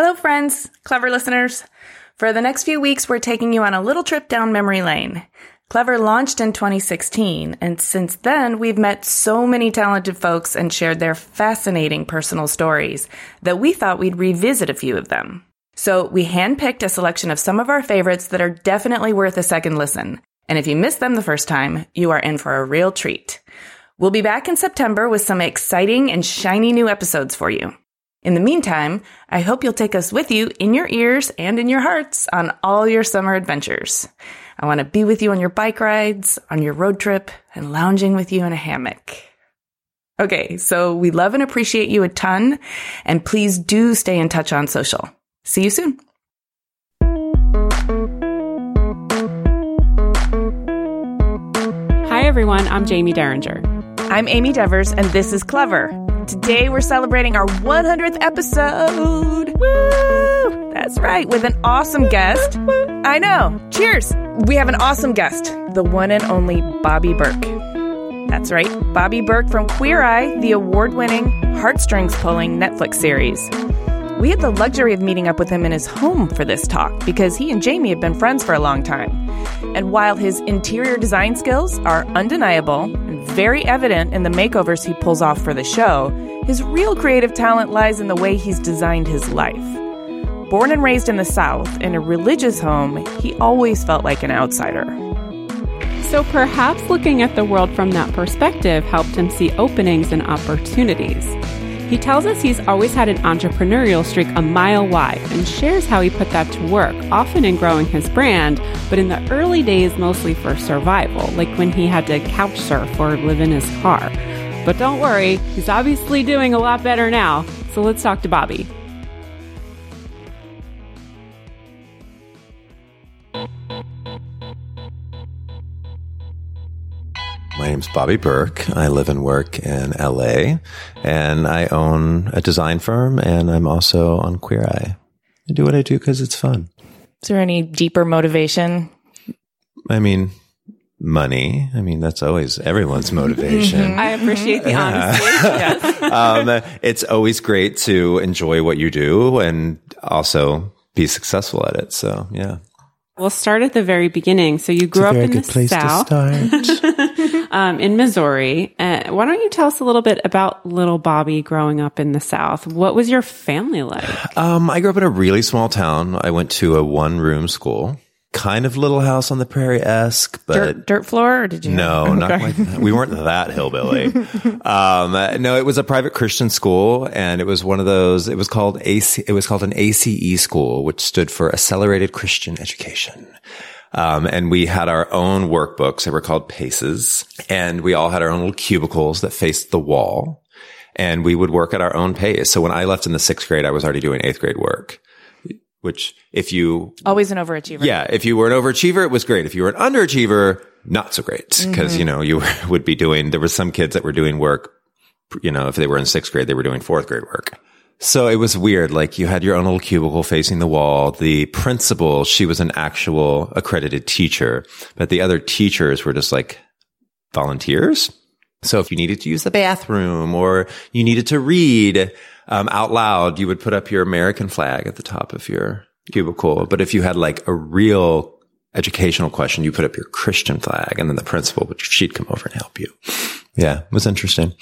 Hello, friends, clever listeners. For the next few weeks, we're taking you on a little trip down memory lane. Clever launched in 2016, and since then, we've met so many talented folks and shared their fascinating personal stories that we thought we'd revisit a few of them. So we handpicked a selection of some of our favorites that are definitely worth a second listen. And if you missed them the first time, you are in for a real treat. We'll be back in September with some exciting and shiny new episodes for you. In the meantime, I hope you'll take us with you in your ears and in your hearts on all your summer adventures. I want to be with you on your bike rides, on your road trip, and lounging with you in a hammock. Okay, so we love and appreciate you a ton, and please do stay in touch on social. See you soon. Hi, everyone. I'm Jamie Derringer. I'm Amy Devers, and this is Clever. Today we're celebrating our 100th episode. Woo! That's right, with an awesome guest. I know. Cheers. We have an awesome guest, the one and only Bobby Berk. That's right, Bobby Berk from Queer Eye, the award winning, heartstrings pulling Netflix series. We had the luxury of meeting up with him in his home for this talk because he and Jamie have been friends for a long time. And while his interior design skills are undeniable and very evident in the makeovers he pulls off for the show, his real creative talent lies in the way he's designed his life. Born and raised in the South, in a religious home, he always felt like an outsider. So perhaps looking at the world from that perspective helped him see openings and opportunities. He tells us he's always had an entrepreneurial streak a mile wide and shares how he put that to work, often in growing his brand, but in the early days mostly for survival, like when he had to couch surf or live in his car. But don't worry, he's obviously doing a lot better now. So let's talk to Bobby. Name's Bobby Berk. I live and work in LA and I own a design firm and I'm also on Queer Eye. I do what I do because it's fun. Is there any deeper motivation? I mean, money. I mean, that's always everyone's motivation. I appreciate the honesty. yes. um, it's always great to enjoy what you do and also be successful at it. So, yeah. We'll start at the very beginning. So you grew up in the South, um, in Missouri. Uh, why don't you tell us a little bit about little Bobby growing up in the South? What was your family like? Um, I grew up in a really small town. I went to a one room school. Kind of little house on the prairie esque, but dirt, dirt, floor, or did you? No, not quite. That. We weren't that hillbilly. um, no, it was a private Christian school, and it was one of those. It was called AC. It was called an ACE school, which stood for Accelerated Christian Education. Um, and we had our own workbooks that were called PACES, and we all had our own little cubicles that faced the wall, and we would work at our own pace. So when I left in the sixth grade, I was already doing eighth grade work which if you always an overachiever. Yeah. If you were an overachiever, it was great. If you were an underachiever, not so great because, mm-hmm. you know, you would be doing, there were some kids that were doing work, you know, if they were in sixth grade, they were doing fourth grade work. So it was weird. Like you had your own little cubicle facing the wall. The principal, she was an actual accredited teacher, but the other teachers were just like volunteers. So if you needed to use the bathroom or you needed to read, um, out loud, you would put up your American flag at the top of your cubicle. But if you had like a real educational question, you put up your Christian flag and then the principal, would she'd come over and help you. Yeah, it was interesting.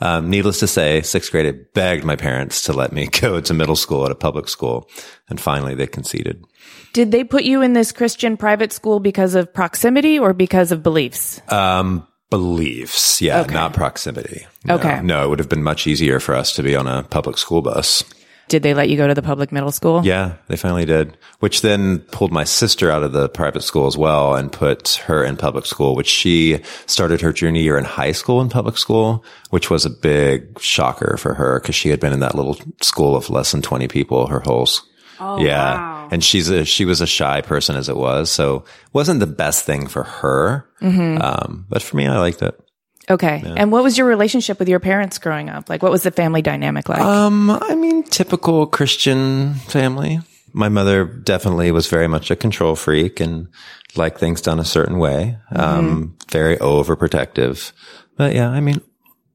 Um, needless to say, sixth grade, I begged my parents to let me go to middle school at a public school. And finally they conceded. Did they put you in this Christian private school because of proximity or because of beliefs? Um, beliefs. Yeah, Okay. not proximity. No. Okay. No, it would have been much easier for us to be on a public school bus. Did they let you go to the public middle school? Yeah, they finally did. Which then pulled my sister out of the private school as well and put her in public school, which she started her junior year in high school in public school, which was a big shocker for her because she had been in that little school of less than 20 people her whole s- Oh, yeah. And she's a, she was a shy person as it was. So wasn't the best thing for her. Mm-hmm. Um, but for me, I liked it. Okay. And what was your relationship with your parents growing up? Like, what was the family dynamic like? Um, I mean, typical Christian family. My mother definitely was very much a control freak and liked things done a certain way. Um, very overprotective. But yeah, I mean,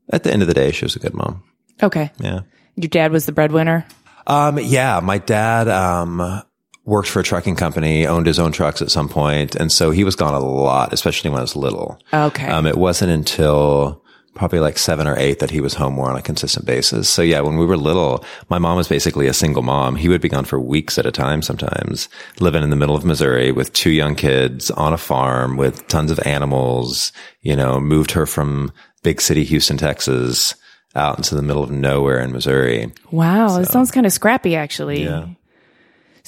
at the end of the day, she was a good mom. okay. Yeah. Your dad was the breadwinner? Um, yeah, my dad, um, worked for a trucking company, owned his own trucks at some point, And so he was gone a lot, especially when I was little. Okay. Um, it wasn't until probably like seven or eight that he was home more on a consistent basis. So yeah, when we were little, my mom was basically a single mom. He would be gone for weeks at a time sometimes, living in the middle of Missouri with two young kids on a farm with tons of animals, you know, moved her from big city Houston, Texas out into the middle of nowhere in Missouri. Wow. It sounds kind of scrappy, actually. Yeah.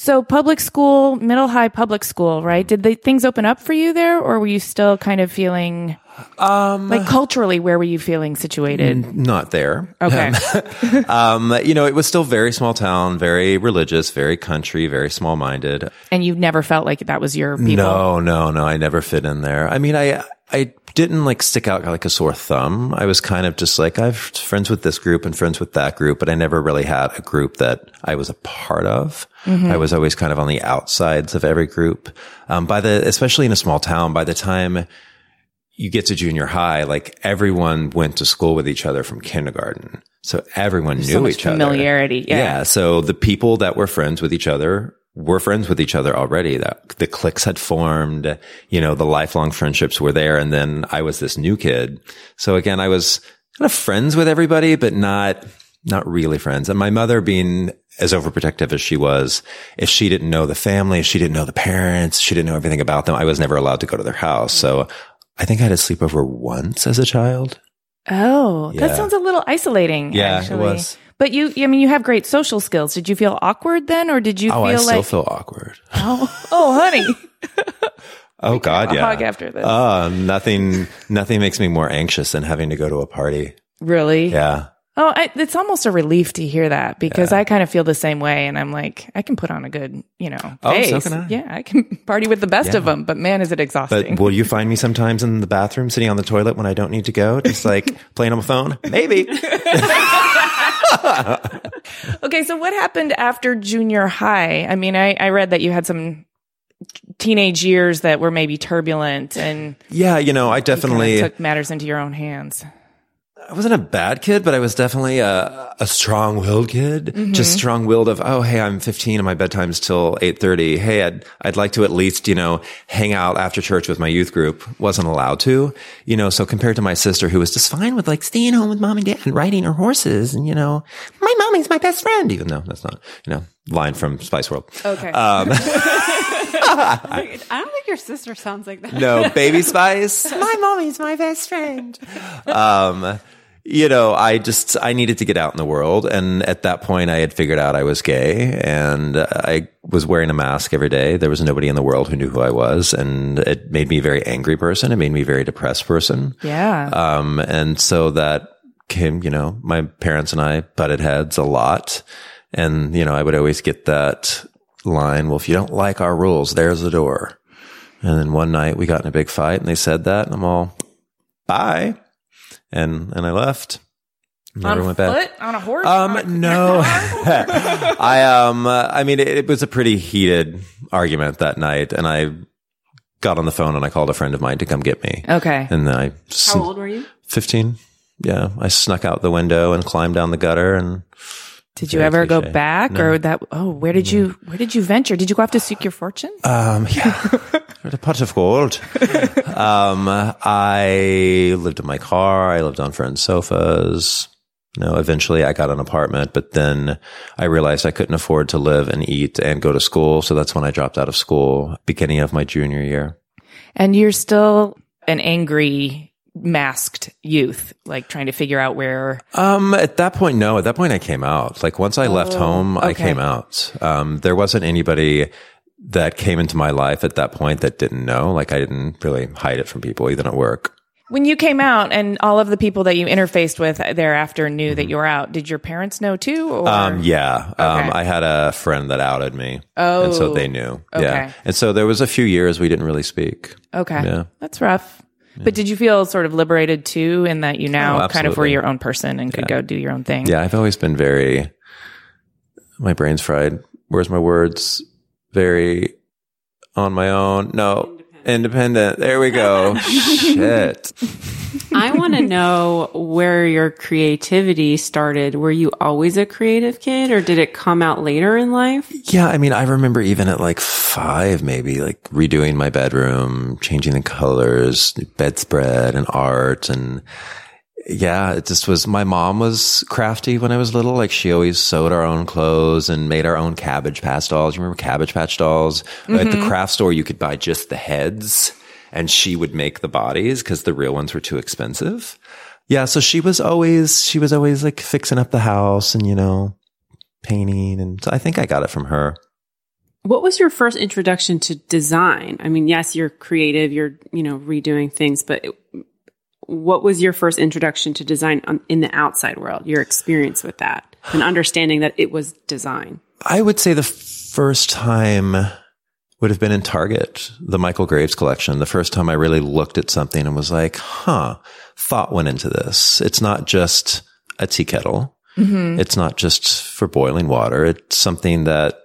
So, public school, middle high public school, right? Did the things open up for you there, or were you still kind of feeling Um, like culturally? Where were you feeling situated? not there. Okay. Um, you know, it was still very small town, very religious, very country, very small minded. and you never felt like that was your people? No, no, no. I never fit in there. I mean, I, I didn't like stick out like a sore thumb. I was kind of just like, I've friends with this group and friends with that group, but I never really had a group that I was a part of. I was always kind of on the outsides of every group. Um, by the, especially in a small town, by the time you get to junior high, like everyone went to school with each other from kindergarten. So everyone knew so each other. familiarity, yeah. So the people that were friends with each other were friends with each other already. That the cliques had formed, you know, the lifelong friendships were there. And then I was this new kid. So again, I was kind of friends with everybody, but not, not really friends. And my mother being as overprotective as she was, if she didn't know the family, if she didn't know the parents, she didn't know everything about them, I was never allowed to go to their house. So I think I had a sleepover once as a child. Oh, Yeah. that sounds a little isolating. Yeah, it was. But you, I mean, you have great social skills. Did you feel awkward then, or did you Oh, I feel still like, feel awkward. oh, oh, honey, Oh God, yeah. hug after this. Oh, nothing, nothing makes me more anxious than having to go to a party. really? Yeah. Oh, I, it's almost a relief to hear that because I kind of feel the same way, and I'm like, I can put on a good, you know, Oh, face. so can I. Yeah, I can party with the best of them, but man, is it exhausting. But will you find me sometimes in the bathroom sitting on the toilet when I don't need to go? Just like playing on my phone? Maybe. okay, so what happened after junior high? I mean, I, I read that you had some teenage years that were maybe turbulent and Yeah. You know, I definitely, took matters into your own hands. I wasn't a bad kid, but I was definitely a, a strong willed kid. Mm-hmm. Just strong willed of, oh, hey, I'm 15 and my bedtime's till 830. Hey, I'd, I'd like to at least, you know, hang out after church with my youth group. Wasn't allowed to, you know, so compared to my sister who was just fine with like staying home with mom and dad and riding her horses and, you know, my mommy's my best friend, even though that's not, you know, line from Spice World. Okay. I don't think your sister sounds like that. No, baby spice. my mommy's my best friend. Um, you know, I just, I needed to get out in the world. And at that point, I had figured out I was gay and I was wearing a mask every day. There was nobody in the world who knew who I was. And it made me a very angry person. It made me a very depressed person. yeah. Um, and so that came, you know, my parents and I butted heads a lot. And, you know, I would always get that line, well, if you don't like our rules, there's the door. And then one night we got in a big fight and they said that and I'm all, bye. And, and I left. Never on went foot? back. On a horse? On a- Um, no, I, um, uh, I mean, it, it was a pretty heated argument that night and I got on the phone and I called a friend of mine to come get me. Okay. And then I, How old were you? 15. Yeah. I snuck out the window and climbed down the gutter and Did you ever go cliche. back or that? Oh, where did you, where did you venture? Did you go off to seek your fortune? Um, yeah, a pot of gold. um, I lived in my car. I lived on friends' sofas. You know, eventually I got an apartment, but then I realized I couldn't afford to live and eat and go to school. So that's when I dropped out of school, beginning of my junior year. and you're still an angry, masked youth, like trying to figure out where. Um, at that point, no. At that point, I came out. Like once I left home, I came out. Um, there wasn't anybody that came into my life at that point that didn't know. Like I didn't really hide it from people, even at work. When you came out and all of the people that you interfaced with thereafter knew that you were out, did your parents know too? Or? Mm-hmm. Um, yeah. Um, I had a friend that outed me. Oh, And so they knew. okay. Yeah. And so there was a few years we didn't really speak. okay. Yeah. That's rough. But did you feel sort of liberated too in that you now Oh, kind of were your own person and could go do your own thing? Yeah. I've always been very, my brain's fried. Where's my words? Very on my own. No. Independent. There we go. Shit. I want to know where your creativity started. Were you always a creative kid or did it come out later in life? Yeah, I mean, I remember even at like five, maybe like redoing my bedroom, changing the colors, bedspread and art. And yeah, it just was, my mom was crafty when I was little. Like she always sewed our own clothes and made our own cabbage patch dolls. You remember cabbage patch dolls? At the mm-hmm. craft store, you could buy just the heads and she would make the bodies because the real ones were too expensive. Yeah. So she was always, she was always like fixing up the house and, you know, painting. And so I think I got it from her. What was your first introduction to design? I mean, yes, you're creative, you're, you know, redoing things, but it, what was your first introduction to design on, in the outside world? Your experience with that and understanding that it was design. I would say the first time would have been in Target, the Michael Graves collection. The first time I really looked at something and was like, huh, thought went into this. It's not just a tea kettle. Mm-hmm. It's not just for boiling water. It's something that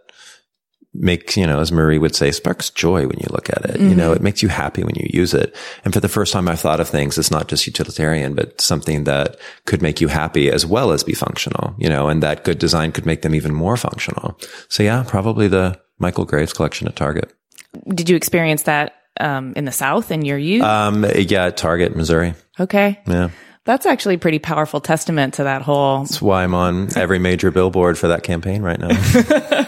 makes, you know, as Marie would say, sparks joy when you look at it. You know, it makes you happy when you use it. And for the first time I've thought of things, it's not just utilitarian, but something that could make you happy as well as be functional, you know, and that good design could make them even more functional. So yeah, probably the Michael Graves collection at Target. Did you experience that um, in the South in your youth? Um, yeah, Target, Missouri. okay. Yeah. That's actually a pretty powerful testament to that whole. That's why I'm on every major billboard for that campaign right now.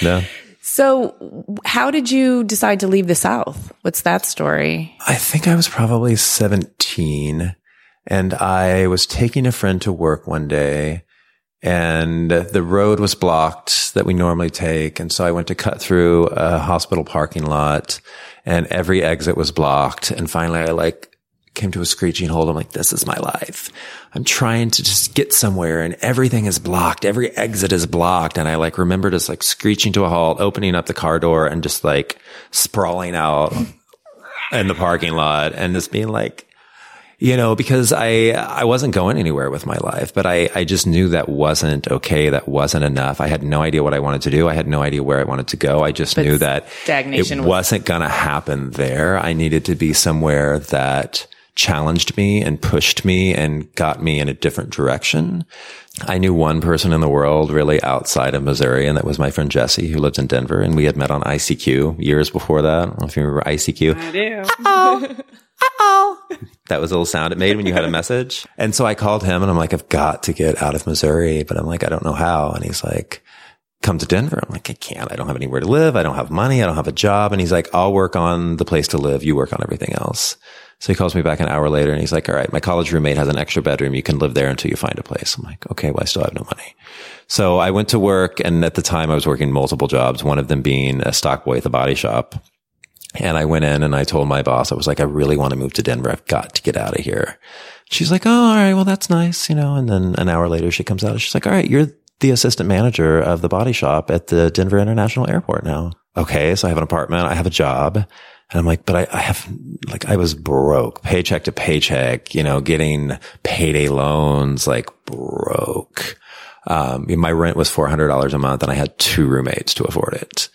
yeah. So, how did you decide to leave the South? What's that story? I think I was probably 17 and I was taking a friend to work one day and the road was blocked that we normally take. And so I went to cut through a hospital parking lot and every exit was blocked. And finally I like came to a screeching halt. I'm like, this is my life. I'm trying to just get somewhere and everything is blocked. Every exit is blocked. And I like remember just like screeching to a halt, opening up the car door and just like sprawling out in the parking lot and just being like, you know, because I, I wasn't going anywhere with my life, but I, I just knew that wasn't okay. That wasn't enough. I had no idea what I wanted to do. I had no idea where I wanted to go. I just knew that stagnation it was- wasn't going to happen there. I needed to be somewhere that challenged me and pushed me and got me in a different direction. I knew one person in the world really outside of Missouri, and that was my friend Jesse, who lived in Denver. And we had met on ICQ years before that. I don't know if you remember ICQ. I do. Oh that was a little sound it made when you had a message. And so I called him and I'm like, I've got to get out of Missouri, but I'm like, I don't know how. And he's like, come to Denver. I'm like, I can't. I don't have anywhere to live. I don't have money. I don't have a job. And he's like, I'll work on the place to live. You work on everything else. So he calls me back an hour later and he's like, all right, my college roommate has an extra bedroom. You can live there until you find a place. I'm like, okay, well, I still have no money. So I went to work and at the time I was working multiple jobs, one of them being a stock boy at the body shop. And I went in and I told my boss, I was like, I really want to move to Denver. I've got to get out of here. She's like, Oh, all right. Well, that's nice. You know, and then an hour later she comes out and she's like, all right, you're the assistant manager of the body shop at the Denver International Airport now. Okay. So I have an apartment. I have a job. And I'm like, but I, I have, like, I was broke, paycheck to paycheck, you know, getting payday loans, like broke. Um, my rent was $400 a month and I had two roommates to afford it.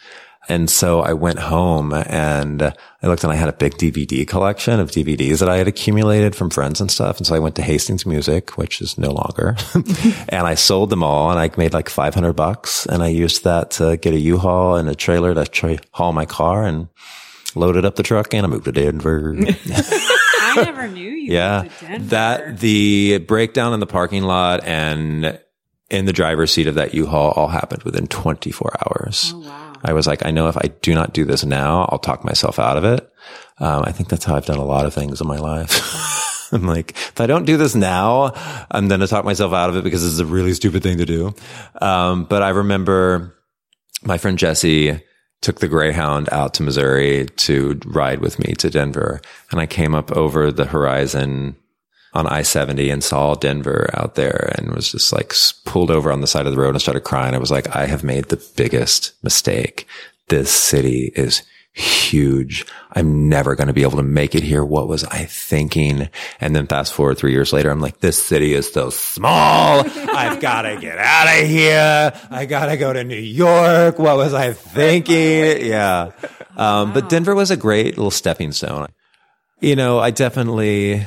And so I went home and I looked and I had a big DVD collection of DVDs that I had accumulated from friends and stuff. And so I went to Hastings Music, which is no longer, and I sold them all and I made like 500 bucks and I used that to get a U-Haul and a trailer to tra- haul my car and loaded up the truck and I moved to Denver. I never knew you. yeah. went to Denver. That the breakdown in the parking lot and in the driver's seat of that U-Haul all happened within 24 hours. Oh, wow. I was like, I know if I do not do this now, I'll talk myself out of it. Um, I think that's how I've done a lot of things in my life. I'm like, if I don't do this now, I'm going to talk myself out of it because this is a really stupid thing to do. Um, but I remember my friend Jesse took the Greyhound out to Missouri to ride with me to Denver. And I came up over the horizon on I 70 and saw Denver out there and was just like pulled over on the side of the road and started crying. I was like, I have made the biggest mistake. This city is huge. I'm never going to be able to make it here. What was I thinking? And then fast forward three years later, I'm like, this city is so small. I've got to get out of here. I got to go to New York. What was I thinking? Yeah. Um, but Denver was a great little stepping stone. You know, I definitely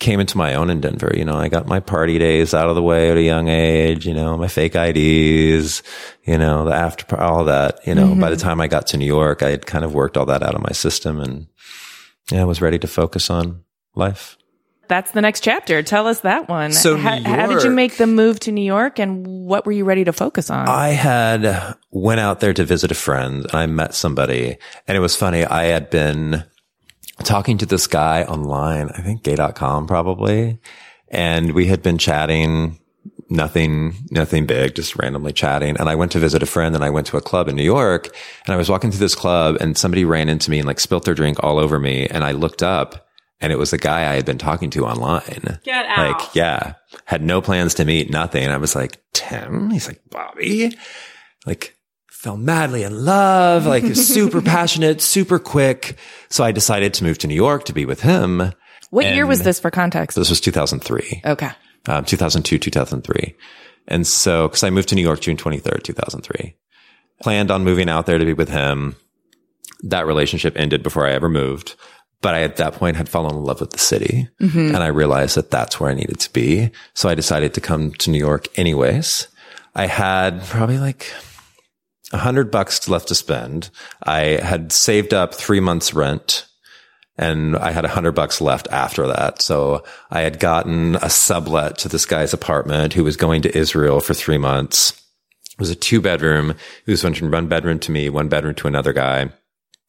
came into my own in Denver. You know, I got my party days out of the way at a young age, you know, my fake IDs, you know, the after, all that, you know, by the mm-hmm. time I got to New York, I had kind of worked all that out of my system and yeah, I was ready to focus on life. That's the next chapter. Tell us that one. So how, New how did you make the move to New York and what were you ready to focus on? I had went out there to visit a friend and I met somebody and it was funny. I had been talking to this guy online, I think gay.com probably. And we had been chatting, nothing, nothing big, just randomly chatting. And I went to visit a friend and I went to a club in New York and I was walking through this club and somebody ran into me and like spilt their drink all over me. And I looked up and it was the guy I had been talking to online. Get out. Like, yeah, had no plans to meet, nothing. I was like, Tim? He's like, Bobby? Like, fell madly in love, like super passionate, super quick. So I decided to move to New York to be with him. what year was this for context? This was 2003, okay. um, 2002, 2003. And so, cause I moved to New York June 23rd, 2003. Planned on moving out there to be with him. That relationship ended before I ever moved. But I at that point had fallen in love with the city and I realized that that's where I needed to be. So I decided to come to New York anyways. I had probably like a hundred bucks left to spend. I had saved up three months rent and I had a hundred bucks left after that. So I had gotten a sublet to this guy's apartment who was going to Israel for three months. It was a two bedroom. He was renting one bedroom to me, one bedroom to another guy.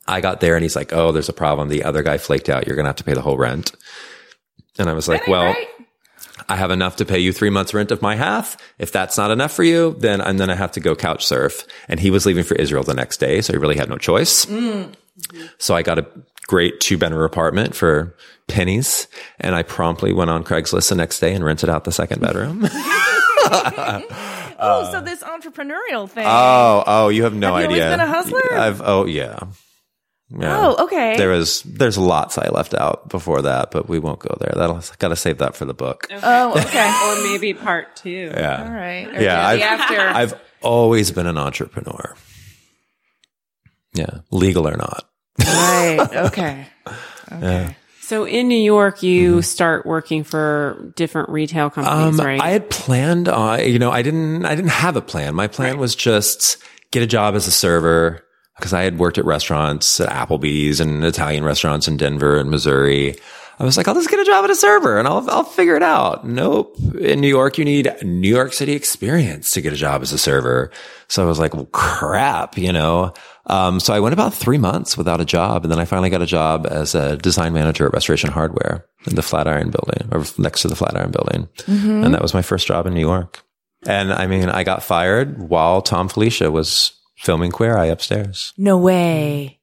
I got there and he's like, Oh, there's a problem. The other guy flaked out. You're going to have to pay the whole rent. And I was like, well, I have enough to pay you three months rent of my half. If that's not enough for you, then I'm going to have to go couch surf. And he was leaving for Israel the next day. So he really had no choice. Mm. So I got a great two bedroom apartment for pennies. And I promptly went on Craigslist the next day and rented out the second bedroom. oh, so uh, this entrepreneurial thing. oh, oh, you have no Have you always idea. been a hustler? I've, oh, yeah. Yeah. Oh, okay. There was, there's lots I left out before that, but we won't go there. That'll, gotta save that for the book. oh, okay. or maybe part two. Yeah. All right. Or Yeah, I've- after. I've always been an entrepreneur. Yeah, legal or not. right. Okay. Okay. So in New York, you start working for different retail companies, Um, right? I had planned on, you know, I didn't, I didn't have a plan. My plan was just get a job as a server because I had worked at restaurants at Applebee's and Italian restaurants in Denver and Missouri. I was like, I'll just get a job at a server and I'll, I'll figure it out. Nope. In New York, you need New York City experience to get a job as a server. So I was like, well, crap, you know? Um, so I went about three months without a job. And then I finally got a job as a design manager at Restoration Hardware in the Flatiron building or next to the Flatiron building. And that was my first job in New York. And I mean, I got fired while Thom Filicia was filming Queer Eye upstairs. No way.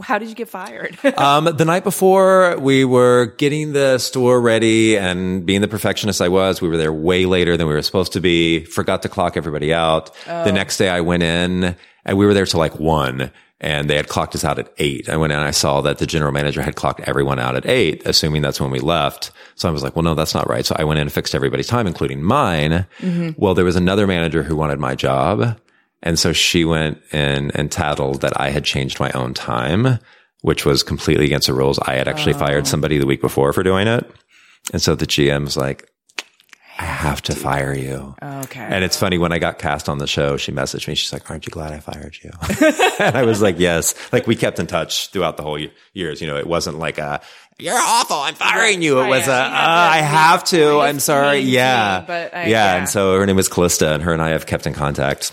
How did you get fired? um, the night before we were getting the store ready and being the perfectionist I was, we were there way later than we were supposed to be, forgot to clock everybody out. The next day I went in and we were there till like one and they had clocked us out at eight. I went in and I saw that the general manager had clocked everyone out at eight, assuming that's when we left. So I was like, well, no, that's not right. So I went in and fixed everybody's time, including mine. Well, there was another manager who wanted my job And so she went in and tattled that I had changed my own time, which was completely against the rules. I had actually fired somebody the week before for doing it. And so the GM was like, I have to fire you. Okay. And it's funny when I got cast on the show, she messaged me. She's like, "Aren't you glad I fired you?" and I was like, "Yes." Like we kept in touch throughout the whole years. You know, it wasn't like a "You're awful, I'm firing you." It was a uh, you have to "I have to. I'm sorry." Yeah, but yeah. yeah. And so her name is Callista, and her and I have kept in contact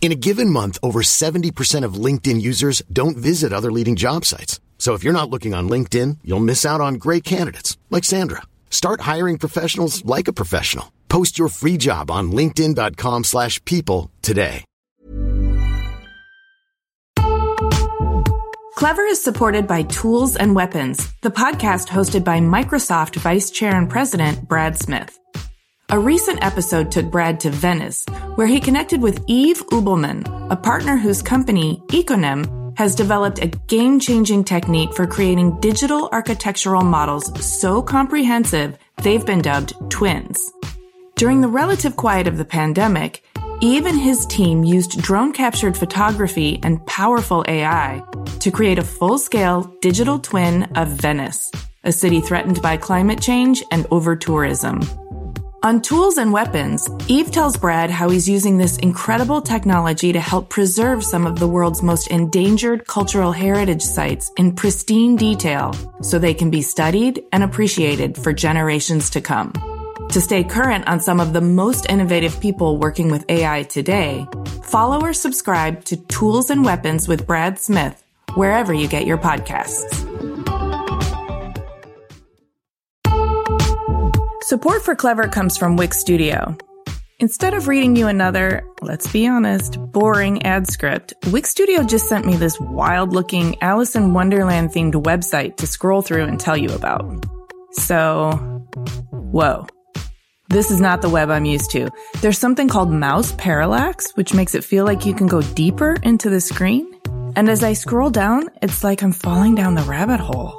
In a given month, over 70% of LinkedIn users don't visit other leading job sites. So if you're not looking on LinkedIn, you'll miss out on great candidates like Sandra. Start hiring professionals like a professional. Post your free job on linkedin.com/people today. Clever is supported by Tools and Weapons, the podcast hosted by Microsoft Vice Chair and President Brad Smith. A recent episode took Brad to Venice, where he connected with Yves Ubelmann, a partner whose company, Iconem, has developed a game changing technique for creating digital architectural models so comprehensive they've been dubbed twins. During the relative quiet of the pandemic, Eve and his team used drone captured photography and powerful AI to create a full scale digital twin of Venice, a city threatened by climate change and over tourism. On Tools and Weapons, Yves tells Brad how he's using this incredible technology to help preserve some of the world's most endangered cultural heritage sites in pristine detail so they can be studied and appreciated for generations to come. To stay current on some of the most innovative people working with AI today, follow or subscribe to Tools and Weapons with Brad Smith wherever you get your podcasts. Support for Clever comes from Wix Studio. Instead of reading you another, let's be honest, boring ad script, Wix Studio just sent me this wild looking Alice in Wonderland themed website to scroll through and tell you about. So, whoa. This is not the web I'm used to. There's something called mouse parallax, which makes it feel like you can go deeper into the screen. And as I scroll down, it's like I'm falling down the rabbit hole.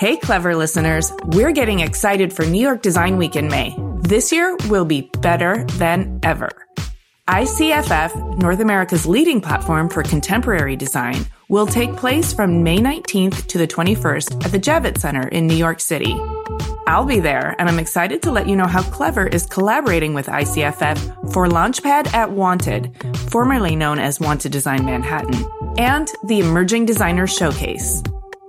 Hey, clever listeners, we're getting excited for New York Design Week in May. This year will be better than ever. ICFF, North America's leading platform for contemporary design, will take place from May 19th to the 21st at the Javits Center in New York City. I'll be there, and I'm excited to let you know how Clever is collaborating with ICFF for Launchpad at Wanted, formerly known as Wanted Design Manhattan, and the Emerging Designers Showcase.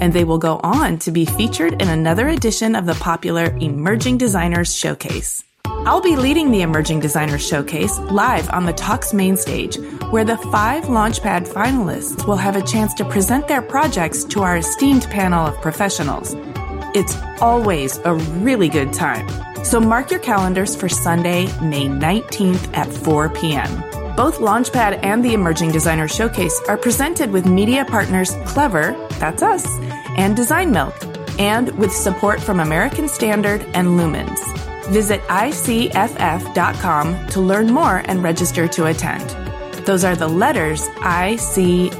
and they will go on to be featured in another edition of the popular Emerging Designers Showcase. I'll be leading the Emerging Designers Showcase live on the Talks main stage, where the five Launchpad finalists will have a chance to present their projects to our esteemed panel of professionals. It's always a really good time. So mark your calendars for Sunday, May 19th at 4 p.m. Both Launchpad and the Emerging Designer Showcase are presented with media partners Clever, that's us, and Design Milk, and with support from American Standard and Lumens. Visit icff.com to learn more and register to attend. Those are the letters icff.com.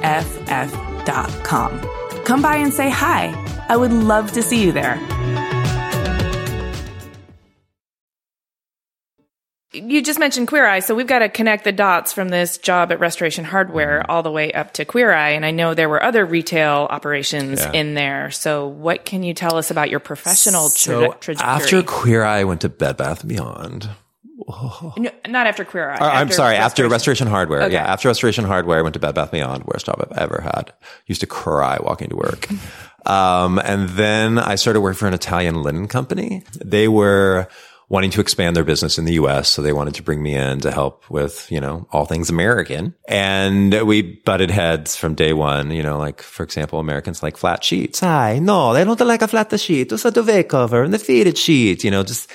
Come by and say hi. I would love to see you there. You just mentioned Queer Eye, so we've got to connect the dots from this job at Restoration Hardware all the way up to Queer Eye. And I know there were other retail operations Yeah. in there. So, what can you tell us about your professional tra- So trajectory? after Queer Eye, I went to Bed Bath and Beyond. No, not after Queer Eye. I'm sorry, after Restoration Hardware. Okay. Yeah, after Restoration Hardware, I went to Bed Bath Beyond, worst job I've ever had. Used to cry walking to work. um, and then I started working for an Italian linen company. They were wanting to expand their business in the US. So they wanted to bring me in to help with, you know, all things American. And we butted heads from day one, you know, like, for example, Americans like flat sheets. Hi, no, they don't like a flat sheet. Just a duvet cover and the fitted sheet, you know, just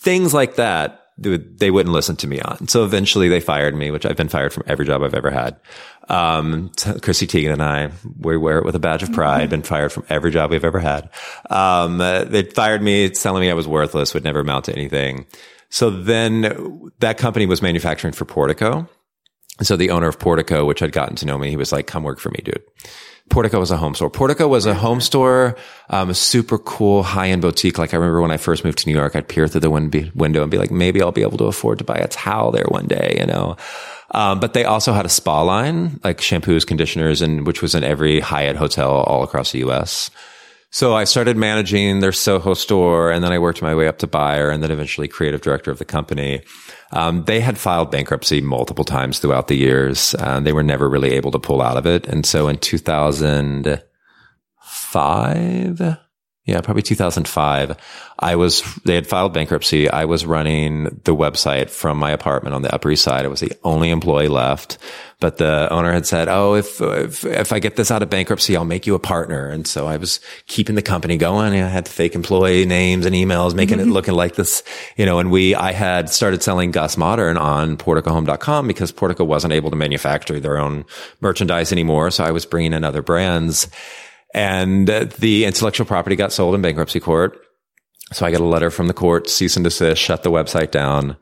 things like that they, would, they wouldn't listen to me on. So eventually they fired me, which I've been fired from every job I've ever had. Um, Chrissy Teigen and I, we wear it with a badge of pride, been fired from every job we've ever had. Um, uh, they fired me telling me I was worthless, would never amount to anything. So then that company was manufacturing for Portico. So the owner of Portico, which had gotten to know me, he was like, come work for me, dude. Portico was a home store. Portico was a home store, um, a super cool high end boutique. Like I remember when I first moved to New York, I'd peer through the win- window and be like, maybe I'll be able to afford to buy a towel there one day, you know. Um, but they also had a spa line, like shampoos, conditioners, and which was in every Hyatt hotel all across the U.S. So I started managing their Soho store and then I worked my way up to buyer and then eventually creative director of the company. Um, they had filed bankruptcy multiple times throughout the years. and they were never really able to pull out of it. And so in 2005, yeah, probably 2005, I was, they had filed bankruptcy. I was running the website from my apartment on the Upper East Side. I was the only employee left, but the owner had said, Oh, if, if, if I get this out of bankruptcy, I'll make you a partner. And so I was keeping the company going. I had fake employee names and emails, making it mm-hmm. looking like this, you know, and we, I had started selling Gus Modern on porticohome.com because Portico wasn't able to manufacture their own merchandise anymore. So I was bringing in other brands and uh, the intellectual property got sold in bankruptcy court. So I got a letter from the court, cease and desist, shut the website down.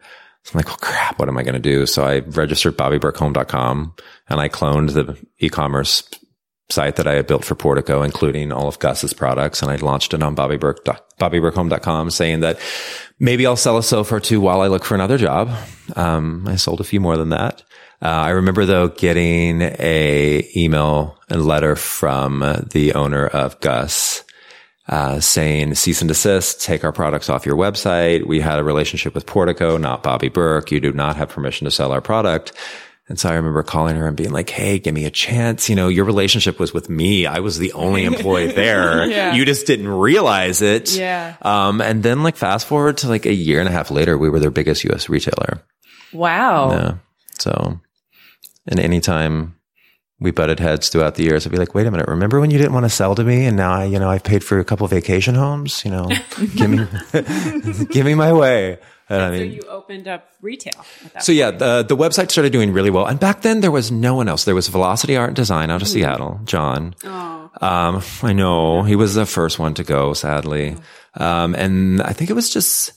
So I'm like, well, crap, what am I going to do? So I registered BobbyBerkHome.com and I cloned the e-commerce site that I had built for Portico, including all of Gus's products. And I launched it on Bobby Berk, saying that maybe I'll sell a sofa or two while I look for another job. Um, I sold a few more than that. Uh, I remember though getting a email and letter from the owner of Gus uh, saying cease and desist, take our products off your website. We had a relationship with Portico, not Bobby Berk. You do not have permission to sell our product. And so I remember calling her and being like, Hey, give me a chance. You know, your relationship was with me. I was the only employee there. Yeah. You just didn't realize it. Yeah. Um, and then like fast forward to like a year and a half later, we were their biggest US retailer. Wow. Yeah. So, and anytime we butted heads throughout the years, I'd be like, wait a minute, remember when you didn't want to sell to me? And now I, you know, I've paid for a couple vacation homes, you know, give me, give me my way. And I So you opened up retail. So yeah, the, the website started doing really well. And back then there was no one else. There was Velocity Art and Design out of Seattle, John. Um, I know he was the first one to go, sadly. Um, and I think it was just,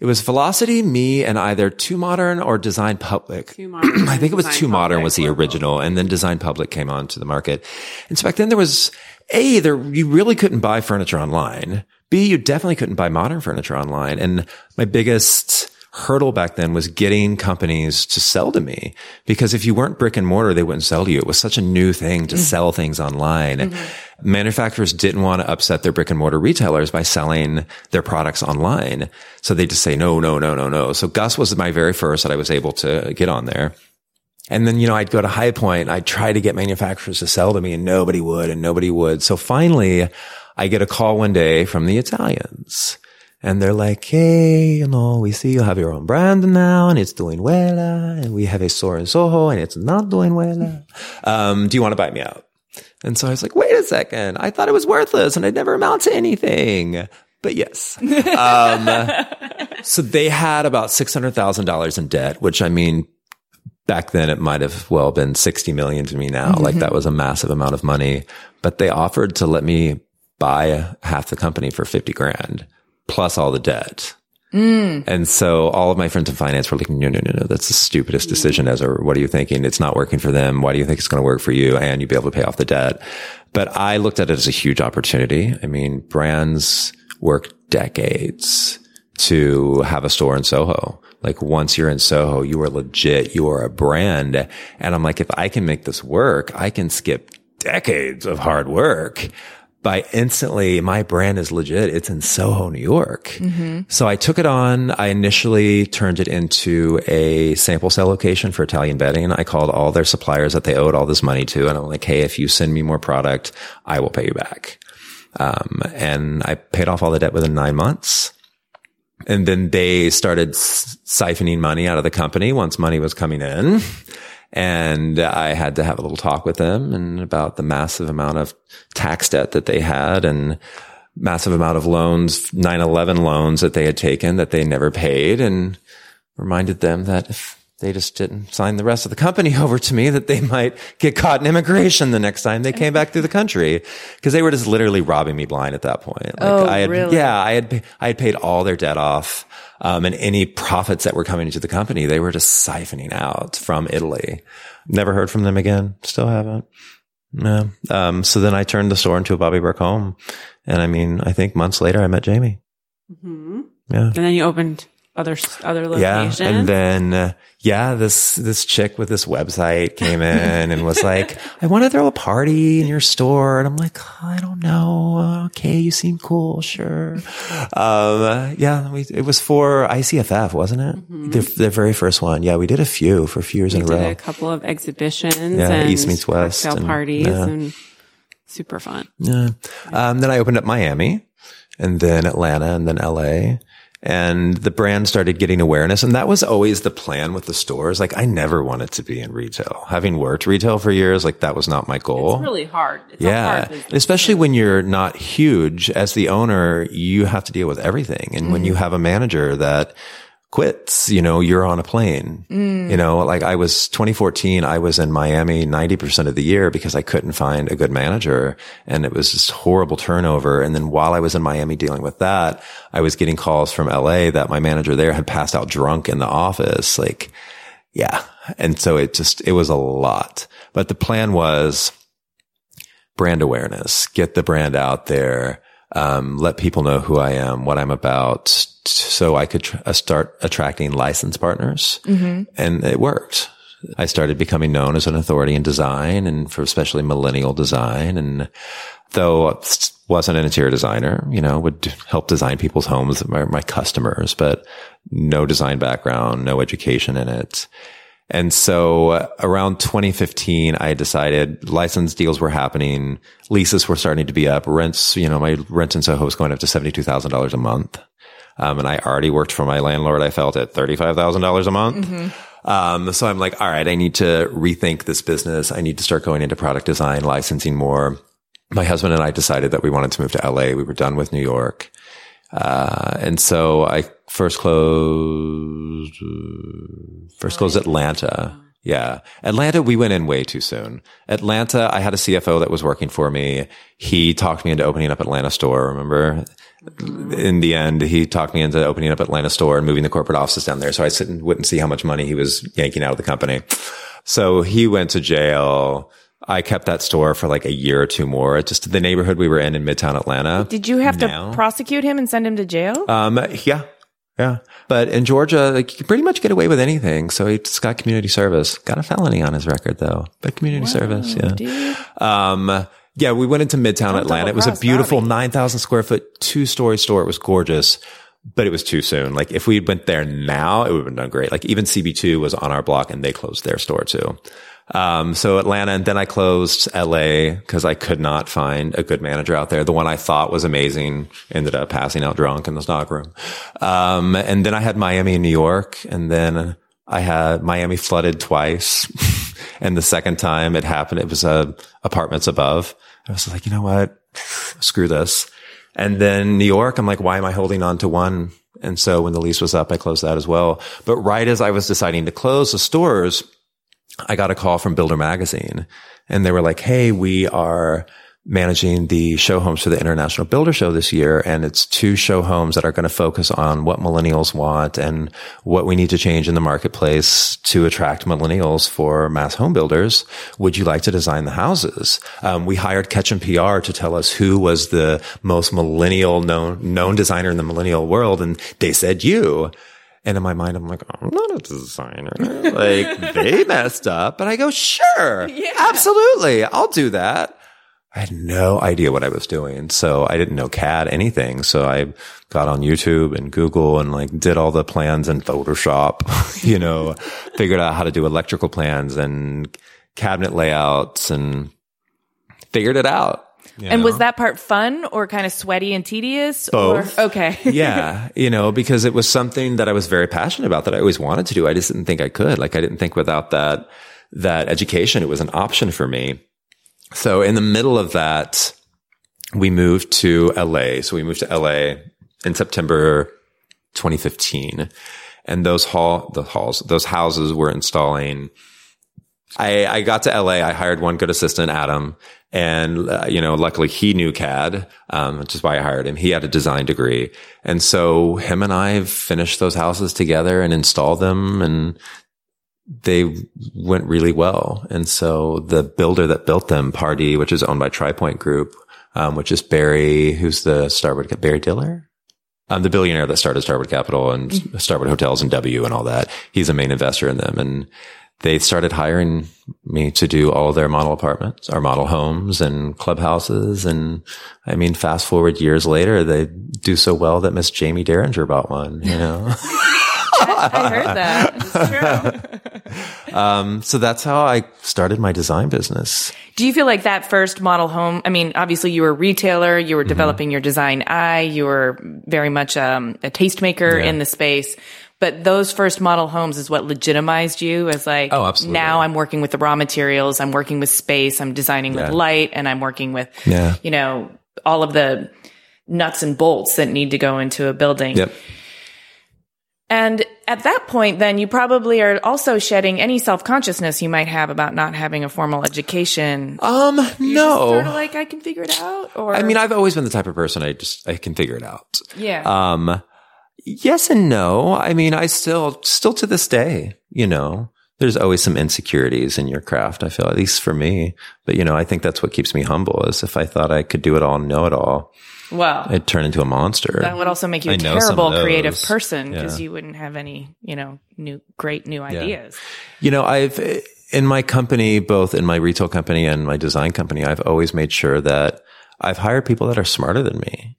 it was Velocity, me, and either Too Modern or Design Public. Too Modern I think it was Design Too Modern Public was the original, and then Design Public came onto the market. And so back then there was a there you really couldn't buy furniture online. B you definitely couldn't buy modern furniture online. And my biggest hurdle back then was getting companies to sell to me because if you weren't brick and mortar, they wouldn't sell to you. It was such a new thing to mm-hmm. sell things online. Mm-hmm. Manufacturers didn't want to upset their brick and mortar retailers by selling their products online. So they just say, no, no, no, no, no. So Gus was my very first that I was able to get on there. And then, you know, I'd go to High Point and I'd try to get manufacturers to sell to me and nobody would and nobody would. So finally I get a call one day from the Italians and they're like, Hey, you know, we see you have your own brand now and it's doing well. And we have a store in Soho and it's not doing well. Um, do you want to buy me out? And so I was like, wait a second. I thought it was worthless and I'd never amount to anything. But yes. Um, so they had about $600,000 in debt, which I mean, back then it might have well been 60 million to me now. Like that was a massive amount of money, but they offered to let me buy half the company for 50 grand plus all the debt. Mm. And so all of my friends in finance were like, no, no, no, no, that's the stupidest mm. decision ever. What are you thinking? It's not working for them. Why do you think it's going to work for you? And you'll be able to pay off the debt. But I looked at it as a huge opportunity. I mean, brands work decades to have a store in Soho. Like once you're in Soho, you are legit. You are a brand. And I'm like, if I can make this work, I can skip decades of hard work by instantly my brand is legit. It's in Soho, New York. So I took it on. I initially turned it into a sample sale location for Italian bedding. I called all their suppliers that they owed all this money to. And I'm like, Hey, if you send me more product, I will pay you back. Um, and I paid off all the debt within nine months. And then they started s- siphoning money out of the company once money was coming in. And I had to have a little talk with them and about the massive amount of tax debt that they had and massive amount of loans, 9-11 loans that they had taken that they never paid and reminded them that if they just didn't sign the rest of the company over to me that they might get caught in immigration the next time they came back through the country because they were just literally robbing me blind at that point. Like Oh, I had, really? yeah, I had, I had paid all their debt off. Um, and any profits that were coming into the company, they were just siphoning out from Italy. Never heard from them again. Still haven't. No. Um, so then I turned the store into a Bobby Berk home. And I mean, I think months later I met Jaime. Mm-hmm. Yeah. And then you opened other other locations. Yeah. And then, uh, yeah, this, this chick with this website came in and was like, I want to throw a party in your store. And I'm like, I don't know. Okay. You seem cool. Sure. Um, yeah, we, it was for ICFF, wasn't it? Their, their very first one. Yeah. We did a few for a few years we in a did row. a couple of exhibitions Yeah, and East meets West cocktail and- parties yeah. and super fun. Yeah. Um, then I opened up Miami and then Atlanta and then LA. And the brand started getting awareness. And that was always the plan with the stores. Like I never wanted to be in retail. Having worked retail for years, like that was not my goal. It's really hard. It's yeah. hard. Especially when you're not huge as the owner, you have to deal with everything. And when mm-hmm. you have a manager that quits, you know, you're on a plane, you know, like I was 2014, I was in Miami 90% of the year because I couldn't find a good manager and it was just horrible turnover. And then while I was in Miami dealing with that, I was getting calls from LA that my manager there had passed out drunk in the office. Like, yeah. And so it just, it was a lot, but the plan was, brand awareness, get the brand out there, um, let people know who I am, what I'm about, so I could tr- uh, start attracting license partners. And it worked. I started becoming known as an authority in design and for especially millennial design. And though I wasn't an interior designer, you know, would help design people's homes, my, my customers, but no design background, no education in it. And so uh, around 2015, I decided license deals were happening. Leases were starting to be up. Rents, you know, my rent in Soho was going up to $72,000 a month. Um, and I already worked for my landlord. I felt at $35,000 a month. Um, so I'm like, all right, I need to rethink this business. I need to start going into product design, licensing more. My husband and I decided that we wanted to move to LA. We were done with New York. Uh, and so I first closed, first closed Atlanta. Yeah. Atlanta, we went in way too soon. Atlanta, I had a CFO that was working for me. He talked me into opening up Atlanta store. Remember? In the end, he talked me into opening up Atlanta store and moving the corporate offices down there. So I sit and wouldn't see how much money he was yanking out of the company. So he went to jail. I kept that store for like a year or two more. Just the neighborhood we were in in Midtown Atlanta. Did you have Now? to prosecute him and send him to jail? Um, yeah, yeah. But in Georgia, like, you can pretty much get away with anything. So he just got community service. Got a felony on his record though, but community service. Yeah. dude. Um, yeah, we went into Midtown Atlanta. It was a beautiful Bobby. 9,000 square foot, two story store. It was gorgeous, but it was too soon. Like if we went there now, it would have been done great. Like even CB2 was on our block and they closed their store too. Um, so Atlanta and then I closed LA because I could not find a good manager out there. The one I thought was amazing ended up passing out drunk in the stock room. Um, and then I had Miami and New York and then I had Miami flooded twice. and the second time it happened, it was uh, apartments above. I was like, you know what? Screw this. And then New York, I'm like, why am I holding on to one? And so when the lease was up, I closed that as well. But right as I was deciding to close the stores, I got a call from Builder Magazine and they were like, Hey, we are managing the show homes for the International Builder Show this year. And it's two show homes that are going to focus on what millennials want and what we need to change in the marketplace to attract millennials for mass home builders. Would you like to design the houses? Um, we hired Ketchum PR to tell us who was the most millennial known, known designer in the millennial world. And they said you. And in my mind, I'm like, oh, I'm not a designer. like they messed up, but I go, sure, yeah. absolutely. I'll do that. I had no idea what I was doing. So I didn't know CAD anything. So I got on YouTube and Google and like did all the plans in Photoshop, you know, figured out how to do electrical plans and cabinet layouts and figured it out. And know? was that part fun or kind of sweaty and tedious? Both. Or, okay. yeah. You know, because it was something that I was very passionate about that I always wanted to do. I just didn't think I could. Like I didn't think without that, that education, it was an option for me. So in the middle of that, we moved to LA. So we moved to LA in September 2015. And those hall, the halls, those houses were installing. I, I got to LA. I hired one good assistant, Adam. And, uh, you know, luckily he knew CAD, um, which is why I hired him. He had a design degree. And so him and I finished those houses together and installed them. And they went really well. And so the builder that built them, Pardee, which is owned by TRI Pointe Group, um, which is Barry, who's the Starwood, Barry Diller? Um, the billionaire that started Starwood Capital and mm-hmm. Starwood Hotels and W and all that. He's a main investor in them. And they started hiring me to do all their model apartments, our model homes and clubhouses. And I mean, fast forward years later, they do so well that Miss Jaime Derringer bought one, you know? I heard that. It's true. um, so that's how I started my design business. Do you feel like that first model home? I mean, obviously you were a retailer, you were mm-hmm. developing your design eye, you were very much um, a tastemaker yeah. in the space. But those first model homes is what legitimized you as like, oh, absolutely. now I'm working with the raw materials, I'm working with space, I'm designing yeah. with light, and I'm working with, yeah. you know, all of the nuts and bolts that need to go into a building. Yep. And at that point, then you probably are also shedding any self consciousness you might have about not having a formal education. Um, You're no. Sort of like I can figure it out. Or I mean, I've always been the type of person I just I can figure it out. Yeah. Um, yes and no. I mean, I still still to this day, you know, there's always some insecurities in your craft. I feel at least for me, but you know, I think that's what keeps me humble. Is if I thought I could do it all and know it all well, I'd turn into a monster. That would also make you a terrible creative person because yeah. you wouldn't have any, you know, new, great new ideas. Yeah. You know, I've, in my company, both in my retail company and my design company, I've always made sure that I've hired people that are smarter than me.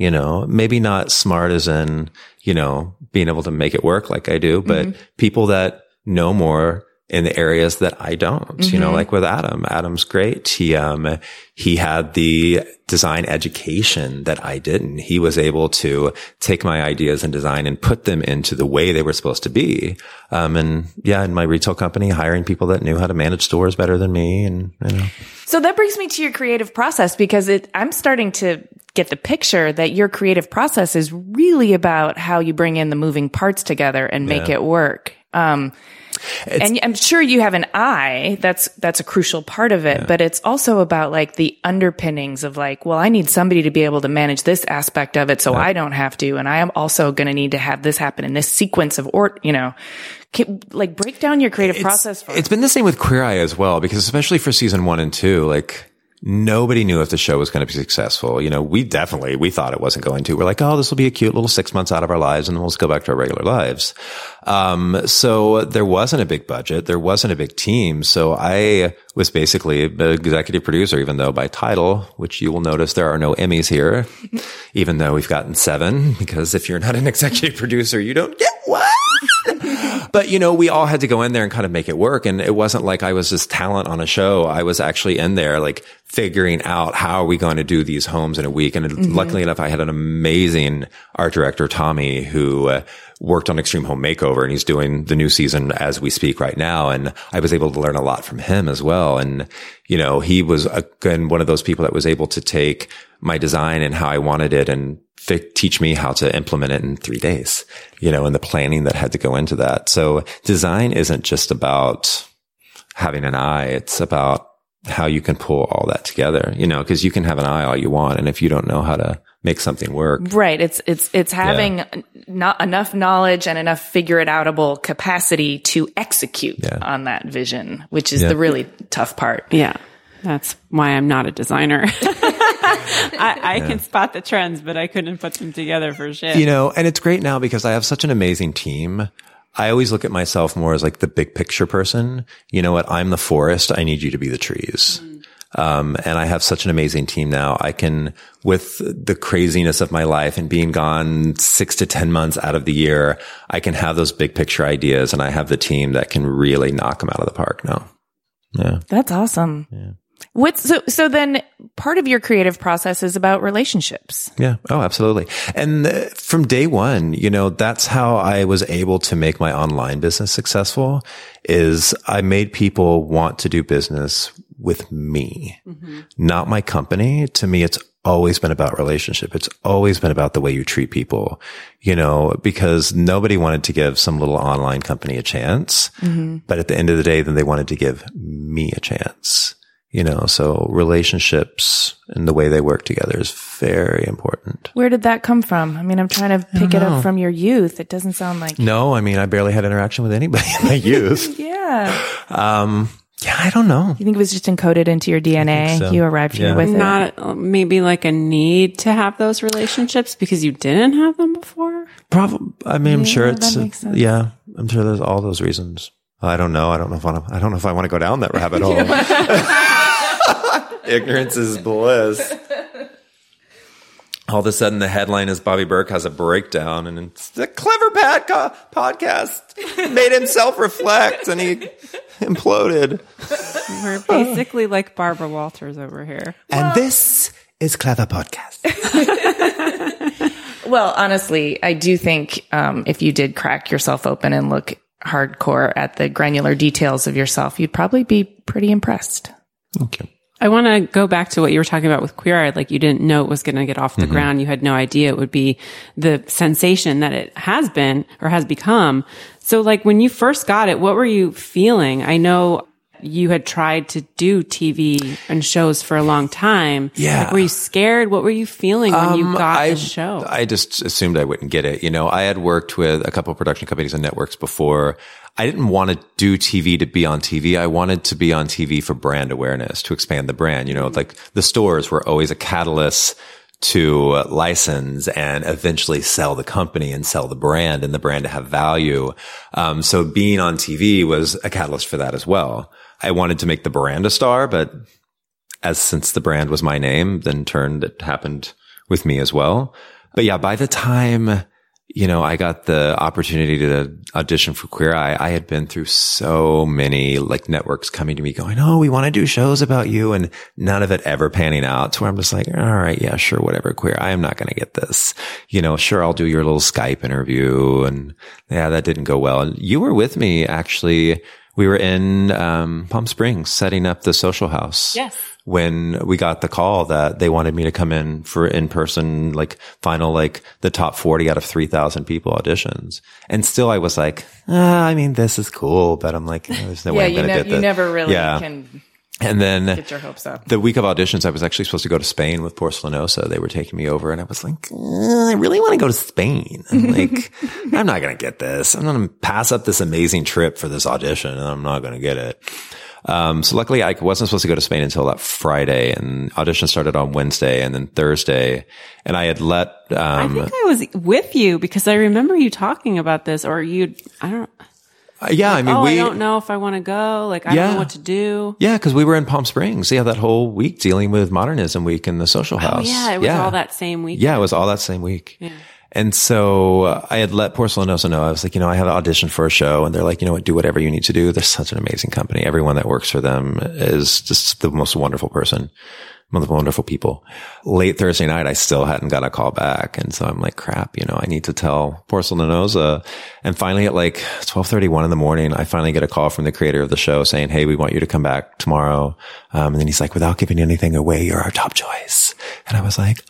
You know, maybe not smart as in, you know, being able to make it work like I do, but mm-hmm. people that know more in the areas that I don't, mm-hmm. you know, mm-hmm. like with Adam. Adam's great. He, um, he had the design education that I didn't. He was able to take my ideas and design and put them into the way they were supposed to be. Um, and yeah, in my retail company, hiring people that knew how to manage stores better than me and, you know. So that brings me to your creative process because it, I'm starting to get the picture that your creative process is really about how you bring in the moving parts together and make yeah. it work. Um, it's, and I'm sure you have an eye. That's, that's a crucial part of it, yeah. but it's also about like the underpinnings of like, well, I need somebody to be able to manage this aspect of it so yeah. I don't have to. And I am also going to need to have this happen in this sequence of or, you know, can, like break down your creative it's, process. For- it's been the same with Queer Eye as well, because especially for season one and two, like, Nobody knew if the show was going to be successful. You know, we definitely, we thought it wasn't going to. We're like, oh, this will be a cute little six months out of our lives and then we'll just go back to our regular lives. Um, so there wasn't a big budget. There wasn't a big team. So I was basically an executive producer, even though by title, which you will notice there are no Emmys here, even though we've gotten seven, because if you're not an executive producer, you don't get. But you know, we all had to go in there and kind of make it work. And it wasn't like I was just talent on a show. I was actually in there like figuring out how are we going to do these homes in a week. And Mm-hmm. luckily enough, I had an amazing art director, Tommy, who uh, worked on Extreme Home Makeover and he's doing the new season as we speak right now. And I was able to learn a lot from him as well. And, you know, he was again, one of those people that was able to take my design and how I wanted it and fi- teach me how to implement it in three days, you know, and the planning that had to go into that. So design isn't just about having an eye. It's about how you can pull all that together, you know, cause you can have an eye all you want. And if you don't know how to make something work, Right. It's it's it's having not enough knowledge and enough figure it outable capacity to execute Yeah. on that vision, which is Yeah. the really tough part. Yeah. That's why I'm not a designer. I, I can spot the trends, but I couldn't put them together for shit. you know, and it's great now because I have such an amazing team. I always look at myself more as like the big picture person. You know what? I'm the forest. I need you to be the trees. Um, and I have such an amazing team now. I can, with the craziness of my life and being gone six to 10 months out of the year, I can have those big picture ideas and I have the team that can really knock them out of the park now. Yeah. That's awesome. What's so so then part of your creative process is about relationships. Yeah. Oh, absolutely. And uh, from day one, you know, that's how I was able to make my online business successful is I made people want to do business with me, not my company. To me, it's always been about relationship. It's always been about the way you treat people, you know, because nobody wanted to give some little online company a chance. But at the end of the day, then they wanted to give me a chance you know so relationships and the way they work together is very important Where did that come from? I mean, I'm trying to pick it up from your youth. It doesn't sound like no i mean i barely had interaction with anybody in my youth Yeah. um yeah i don't know You think it was just encoded into your DNA? so. You arrived here with not uh, maybe like a need to have those relationships because you didn't have them before. probably i mean i'm sure it's that makes sense. yeah i'm sure there's all those reasons i don't know i don't know if i want to, i don't know if i want to go down that rabbit hole ignorance is bliss all of a sudden the headline is Bobby Berk has a breakdown and it's the clever Pat co- podcast made him self-reflect and he imploded. We're basically like Barbara Walters over here. And this is Clever Podcast. Well, honestly, I do think um, if you did crack yourself open and look hardcore at the granular details of yourself, you'd probably be pretty impressed. Okay. I want to go back to what you were talking about with Queer Eye. Like you didn't know it was going to get off the mm-hmm. ground. You had no idea it would be the sensation that it has been or has become. So like when you first got it, what were you feeling? I know you had tried to do TV and shows for a long time. Yeah. Like, were you scared? What were you feeling when you Um, got I, the show? I just assumed I wouldn't get it. You know, I had worked with a couple of production companies and networks before. I didn't want to do TV to be on TV. I wanted to be on TV for brand awareness, to expand the brand. You know, like the stores were always a catalyst to uh, license and eventually sell the company and sell the brand and the brand to have value. Um, so being on TV was a catalyst for that as well. I wanted to make the brand a star, but as since the brand was my name, then turned it happened with me as well. But yeah, by the time, you know, I got the opportunity to audition for Queer Eye, I had been through so many like networks coming to me going, Oh, we want to do shows about you. And none of it ever panning out to where I'm just like, all right, yeah, sure. Whatever. Queer. I am not going to get this. You know, sure. I'll do your little Skype interview. And yeah, that didn't go well. And you were with me actually. We were in, um, Palm Springs setting up the social house yes. when we got the call that they wanted me to come in for in person, like final, like the top 40 out of 3,000 people auditions. And still I was like, ah, I mean, this is cool, but I'm like, there's no yeah, way I'm going to ne- get you never really Yeah. can And then get your hopes up. the week of auditions, I was actually supposed to go to Spain with Porcelanosa. They were taking me over and I was like, uh, I really want to go to Spain. I'm like, I'm not going to get this. I'm going to pass up this amazing trip for this audition and I'm not going to get it. Um, so luckily I wasn't supposed to go to Spain until that Friday and audition started on Wednesday and then Thursday. And I had let, I um, think I was with you because I remember you talking about this or you, I don't, uh, yeah, I mean, oh, we, I don't know if I want to go. Like, I don't know what to do. yeah, cause we were in Palm Springs. Yeah, that whole week dealing with modernism week in the social house. Oh, yeah. It was all that same week. Yeah, it was all that same week. Yeah. And so uh, I had let Porcelanosa know. I was like, you know, I have an audition for a show and they're like, you know what, do whatever you need to do. They're such an amazing company. Everyone that works for them is just the most wonderful person, one of the wonderful people. Late Thursday night, I still hadn't got a call back. And so I'm like, crap, you know, I need to tell Porcelanosa. And finally at like 1231 in the morning, I finally get a call from the creator of the show saying, Hey, we want you to come back tomorrow. Um, and then he's like, without giving anything away, you're our top choice. And I was like,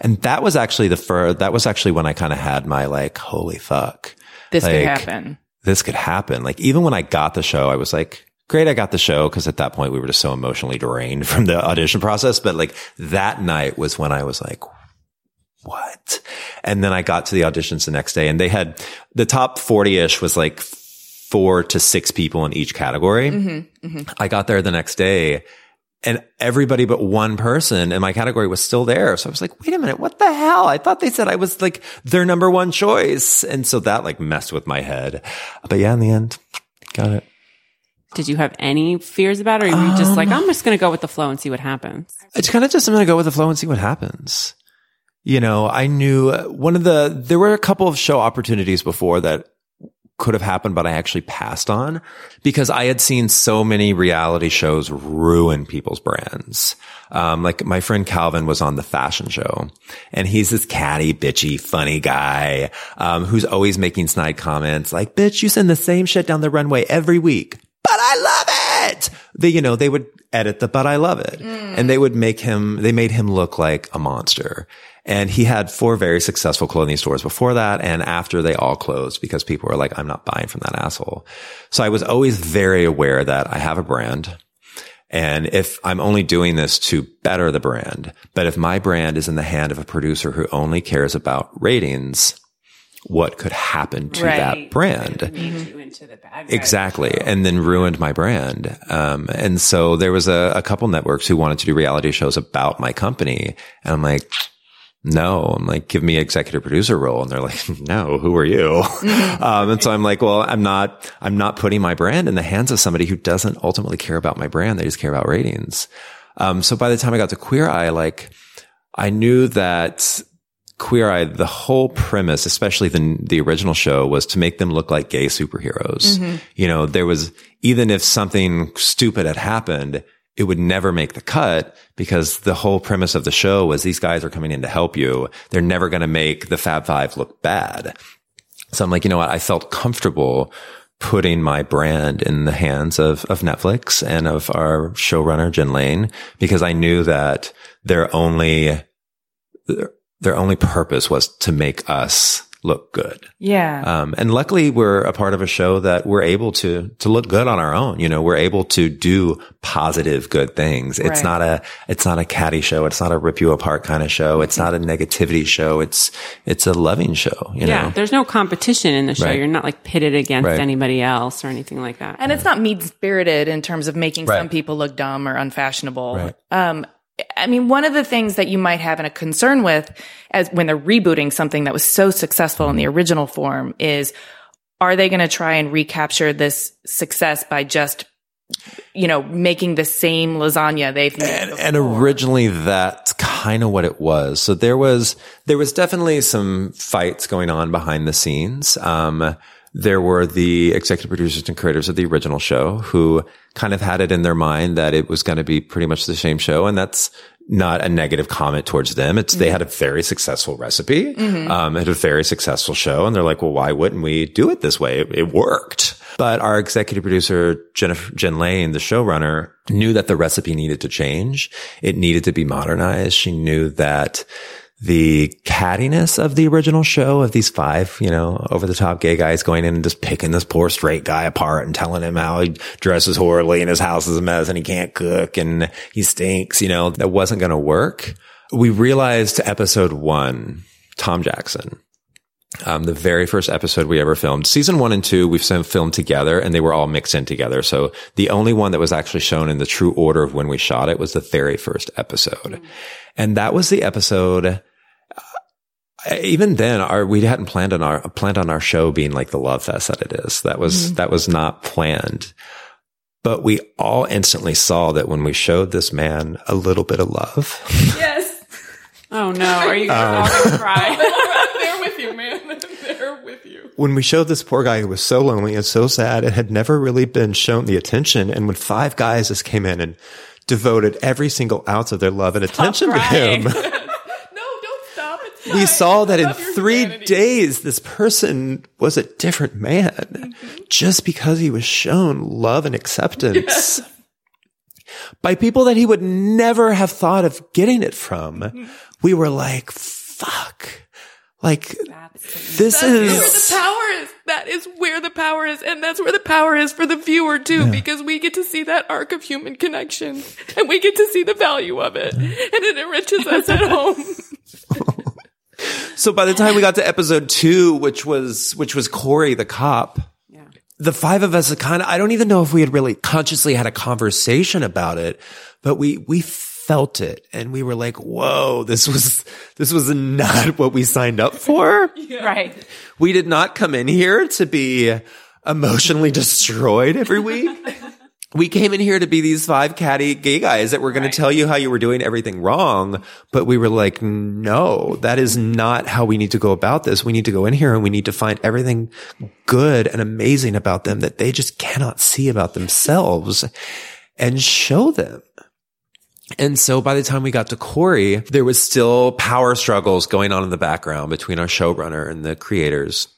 and that was actually the first, that was actually when I kind of had my like, holy fuck. This could happen. This could happen. Like even when I got the show, I was like, great, I got the show. Cause at that point we were just so emotionally drained from the audition process. But like that night was when I was like, what? And then I got to the auditions the next day and they had the top 40 ish was like four to six people in each category. Mm-hmm, mm-hmm. I got there the next day and everybody but one person in my category was still there. So I was like, wait a minute, what the hell? I thought they said I was like their number one choice. And so that like messed with my head. But yeah, in the end, got it. Did you have any fears about it? Or were you just like, I'm just going to go with the flow and see what happens? It's kind of just, I'm going to go with the flow and see what happens. You know, I knew uh, one of the, there were a couple of show opportunities before that could have happened, but I actually passed on because I had seen so many reality shows ruin people's brands. Um, like my friend Calvin was on the fashion show and he's this catty, bitchy, funny guy, um, who's always making snide comments like, bitch, you send the same shit down the runway every week, but I love it. They, you know, they would edit the, but I love it. And they would make him, they made him look like a monster. And he had four very successful clothing stores before that and after they all closed because people were like, I'm not buying from that asshole. So I was always very aware that I have a brand. And if I'm only doing this to better the brand, but if my brand is in the hand of a producer who only cares about ratings, what could happen to that brand? Exactly. And then ruined my brand. Um, and so there was a, a couple networks who wanted to do reality shows about my company. And I'm like, no, I'm like, give me executive producer role. And they're like, no, who are you? um, and so I'm like, well, I'm not, I'm not putting my brand in the hands of somebody who doesn't ultimately care about my brand. They just care about ratings. Um, so by the time I got to Queer Eye, like, I knew that Queer Eye, the whole premise, especially the the original show, was to make them look like gay superheroes. Mm-hmm. You know, there was even if something stupid had happened, it would never make the cut because the whole premise of the show was these guys are coming in to help you. They're never going to make the Fab Five look bad. So I'm like, you know what? I felt comfortable putting my brand in the hands of, of Netflix and of our showrunner, Jen Lane, because I knew that their only, their, their only purpose was to make us look good. Yeah. Um, and luckily we're a part of a show that we're able to, to look good on our own. You know, we're able to do positive, good things. It's Right. not a, it's not a catty show. It's not a rip you apart kind of show. It's not a negativity show. It's, it's a loving show, you yeah. know? There's no competition in the show. Right. You're not like pitted against Right. anybody else or anything like that. And it's not mean spirited in terms of making Right. some people look dumb or unfashionable. Right. Um, I mean, one of the things that you might have a concern with as when they're rebooting something that was so successful in the original form is are they going to try and recapture this success by just, you know, making the same lasagna they've made? and, and originally that's kind of what it was. So there was, there was definitely some fights going on behind the scenes. Um, there were the executive producers and creators of the original show who kind of had it in their mind that it was going to be pretty much the same show. And that's not a negative comment towards them. It's, they had a very successful recipe, um, had a very successful show. And they're like, well, why wouldn't we do it this way? It, it worked. But our executive producer, Jennifer, Jen Lane, the showrunner, knew that the recipe needed to change. It needed to be modernized. She knew that the cattiness of the original show of these five, you know, over the top gay guys going in and just picking this poor straight guy apart and telling him how he dresses horribly and his house is a mess and he can't cook and he stinks, you know, that wasn't going to work. We realized episode one, Tom Jackson, um, the very first episode we ever filmed. Season one and two, we've filmed together and they were all mixed in together. So the only one that was actually shown in the true order of when we shot it was the very first episode. And that was the episode. Uh, Even then, our, we hadn't planned on our, planned on our show being like the love fest that it is. That was, that was not planned. But we all instantly saw that when we showed this man a little bit of love, yes. oh no. Are you all going to cry? They're with you, man. They're with you. when we showed this poor guy who was so lonely and so sad and had never really been shown the attention, and when five guys just came in and devoted every single ounce of their love and attention to him, no, don't stop. It's we saw that in three humanity. days, this person was a different man mm-hmm. just because he was shown love and acceptance by people that he would never have thought of getting it from. Mm-hmm. We were like, fuck. Like, this That's where the power is. That is where the power is. And that's where the power is for the viewer too, because we get to see that arc of human connection and we get to see the value of it. And it enriches us at home. So by the time we got to episode two, which was, which was Corey, the cop, the five of us kind of, I don't even know if we had really consciously had a conversation about it, but we, we felt it and we were like, whoa, this was, this was not what we signed up for. Right. We did not come in here to be emotionally destroyed every week. We came in here to be these five catty gay guys that were going to tell you how you were doing everything wrong. But we were like, no, that is not how we need to go about this. We need to go in here and we need to find everything good and amazing about them that they just cannot see about themselves and show them. And so by the time we got to Corey, there was still power struggles going on in the background between our showrunner and the creators.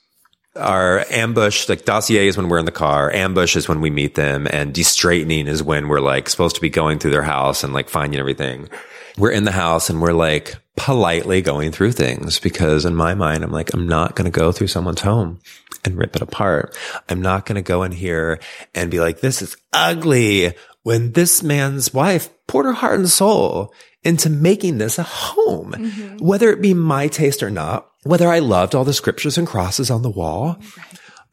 Our ambush, like dossier is when we're in the car. Ambush is when we meet them and de-straightening is when we're like supposed to be going through their house and like finding everything. We're in the house and we're like politely going through things because in my mind, I'm like, I'm not going to go through someone's home and rip it apart. I'm not going to go in here and be like, this is ugly when this man's wife poured her heart and soul into making this a home, mm-hmm. whether it be my taste or not, whether I loved all the scriptures and crosses on the wall.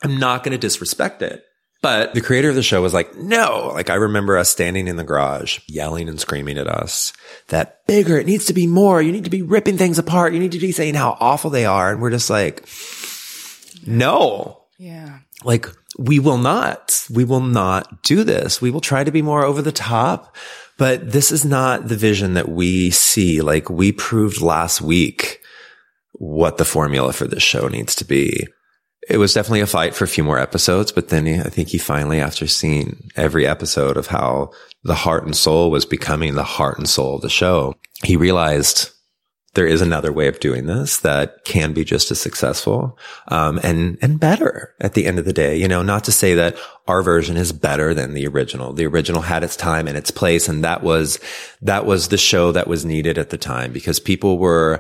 I'm not going to disrespect it. But the creator of the show was like, no, like I remember us standing in the garage yelling and screaming at us that bigger, it needs to be more. You need to be ripping things apart. You need to be saying how awful they are. And we're just like, no, Yeah. like we will not, we will not do this. We will try to be more over the top, but this is not the vision that we see. Like we proved last week what the formula for this show needs to be. It was definitely a fight for a few more episodes, but then I think he finally, after seeing every episode of how the heart and soul was becoming the heart and soul of the show, he realized there is another way of doing this that can be just as successful um, and and better at the end of the day. You know, not to say that our version is better than the original. The original had its time and its place, and that was that was the show that was needed at the time because people were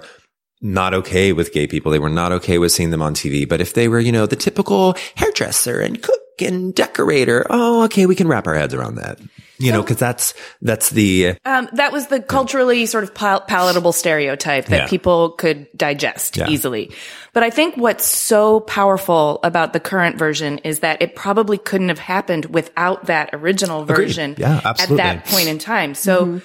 not okay with gay people. They were not okay with seeing them on TV. But if they were, you know, the typical hairdresser and cook and decorator, oh, okay, we can wrap our heads around that. You know, because that's that's the Um, that was the culturally sort of pal- palatable stereotype that Yeah. people could digest Yeah. easily. But I think what's so powerful about the current version is that it probably couldn't have happened without that original version Yeah, at that point in time. So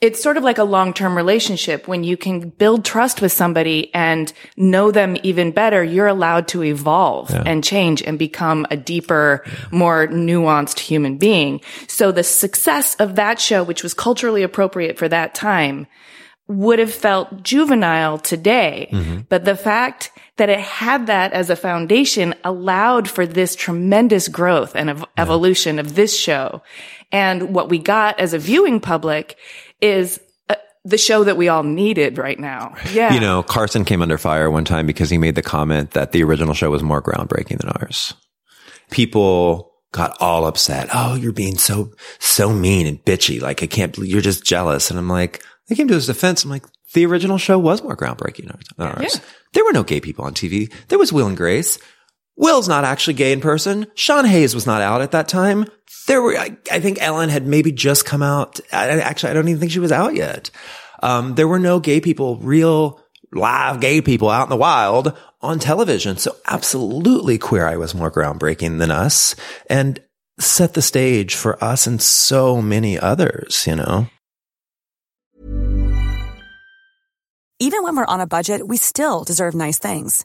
it's sort of like a long-term relationship when you can build trust with somebody and know them even better. You're allowed to evolve and change and become a deeper, more nuanced human being. So the success of that show, which was culturally appropriate for that time, would have felt juvenile today. Mm-hmm. But the fact that it had that as a foundation allowed for this tremendous growth and ev- evolution of this show. And what we got as a viewing public is uh, the show that we all needed right now. Yeah. You know, Carson came under fire one time because he made the comment that the original show was more groundbreaking than ours. People got all upset. Oh, you're being so, so mean and bitchy. Like, I can't believe you're just jealous. And I'm like, they came to his defense. I'm like, the original show was more groundbreaking than ours. There were no gay people on TV. There was Will and Grace. Will's not actually gay in person. Sean Hayes was not out at that time. There were, I, I think Ellen had maybe just come out. I, I- actually, I don't even think she was out yet. Um, there were no gay people, real live gay people out in the wild on television. So absolutely Queer Eye was more groundbreaking than us and set the stage for us and so many others, you know? Even when we're on a budget, we still deserve nice things.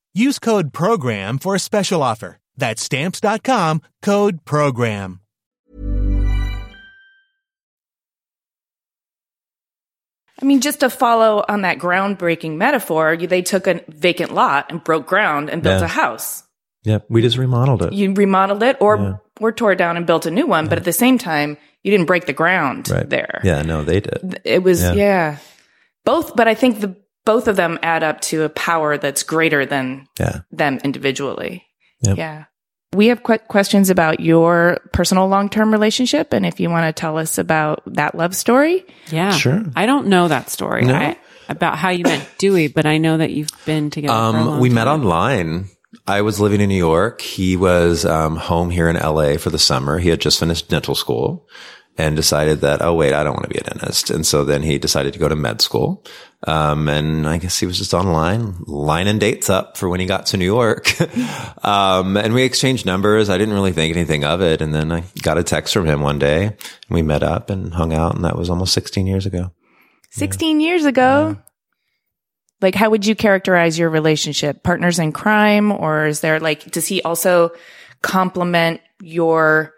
Use code PROGRAM for a special offer. That's stamps.com, code PROGRAM. I mean, just to follow on that groundbreaking metaphor, they took a vacant lot and broke ground and built Yeah. a house. Yep, we just remodeled it. You remodeled it or Yeah. or tore it down and built a new one, but at the same time, you didn't break the ground right there. Yeah, no, they did. It was Yeah. yeah. Both, but I think the both of them add up to a power that's greater than Yeah. them individually. Yep. Yeah. We have que- questions about your personal long-term relationship and if you want to tell us about that love story. Yeah. Sure. I don't know that story No? I, about how you met Dewey, but I know that you've been together. for a Um, long we met online. I was living in New York. He was um, home here in LA for the summer. He had just finished dental school and decided that, oh, wait, I don't want to be a dentist. And so then he decided to go to med school. Um, and I guess he was just online lining dates up for when he got to New York. um, and we exchanged numbers. I didn't really think anything of it. And then I got a text from him one day and we met up and hung out. And that was almost 16 years ago. 16 years ago. Like, how would you characterize your relationship? Partners in crime? Or is there like, does he also complement your,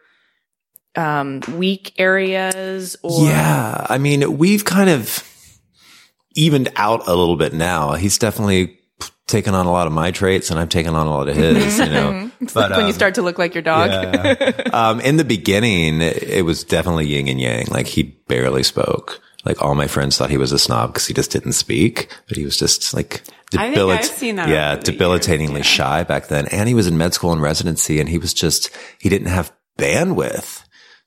um, weak areas or? Yeah. I mean, we've kind of evened out a little bit now. He's definitely taken on a lot of my traits and I've taken on a lot of his, you know. It's like when you um, start to look like your dog. yeah. um, in the beginning, it was definitely yin and yang. Like he barely spoke. Like all my friends thought he was a snob because he just didn't speak, but he was just like I think I've seen that Yeah, debilitatingly years, shy back then. And he was in med school and residency and he was just, he didn't have bandwidth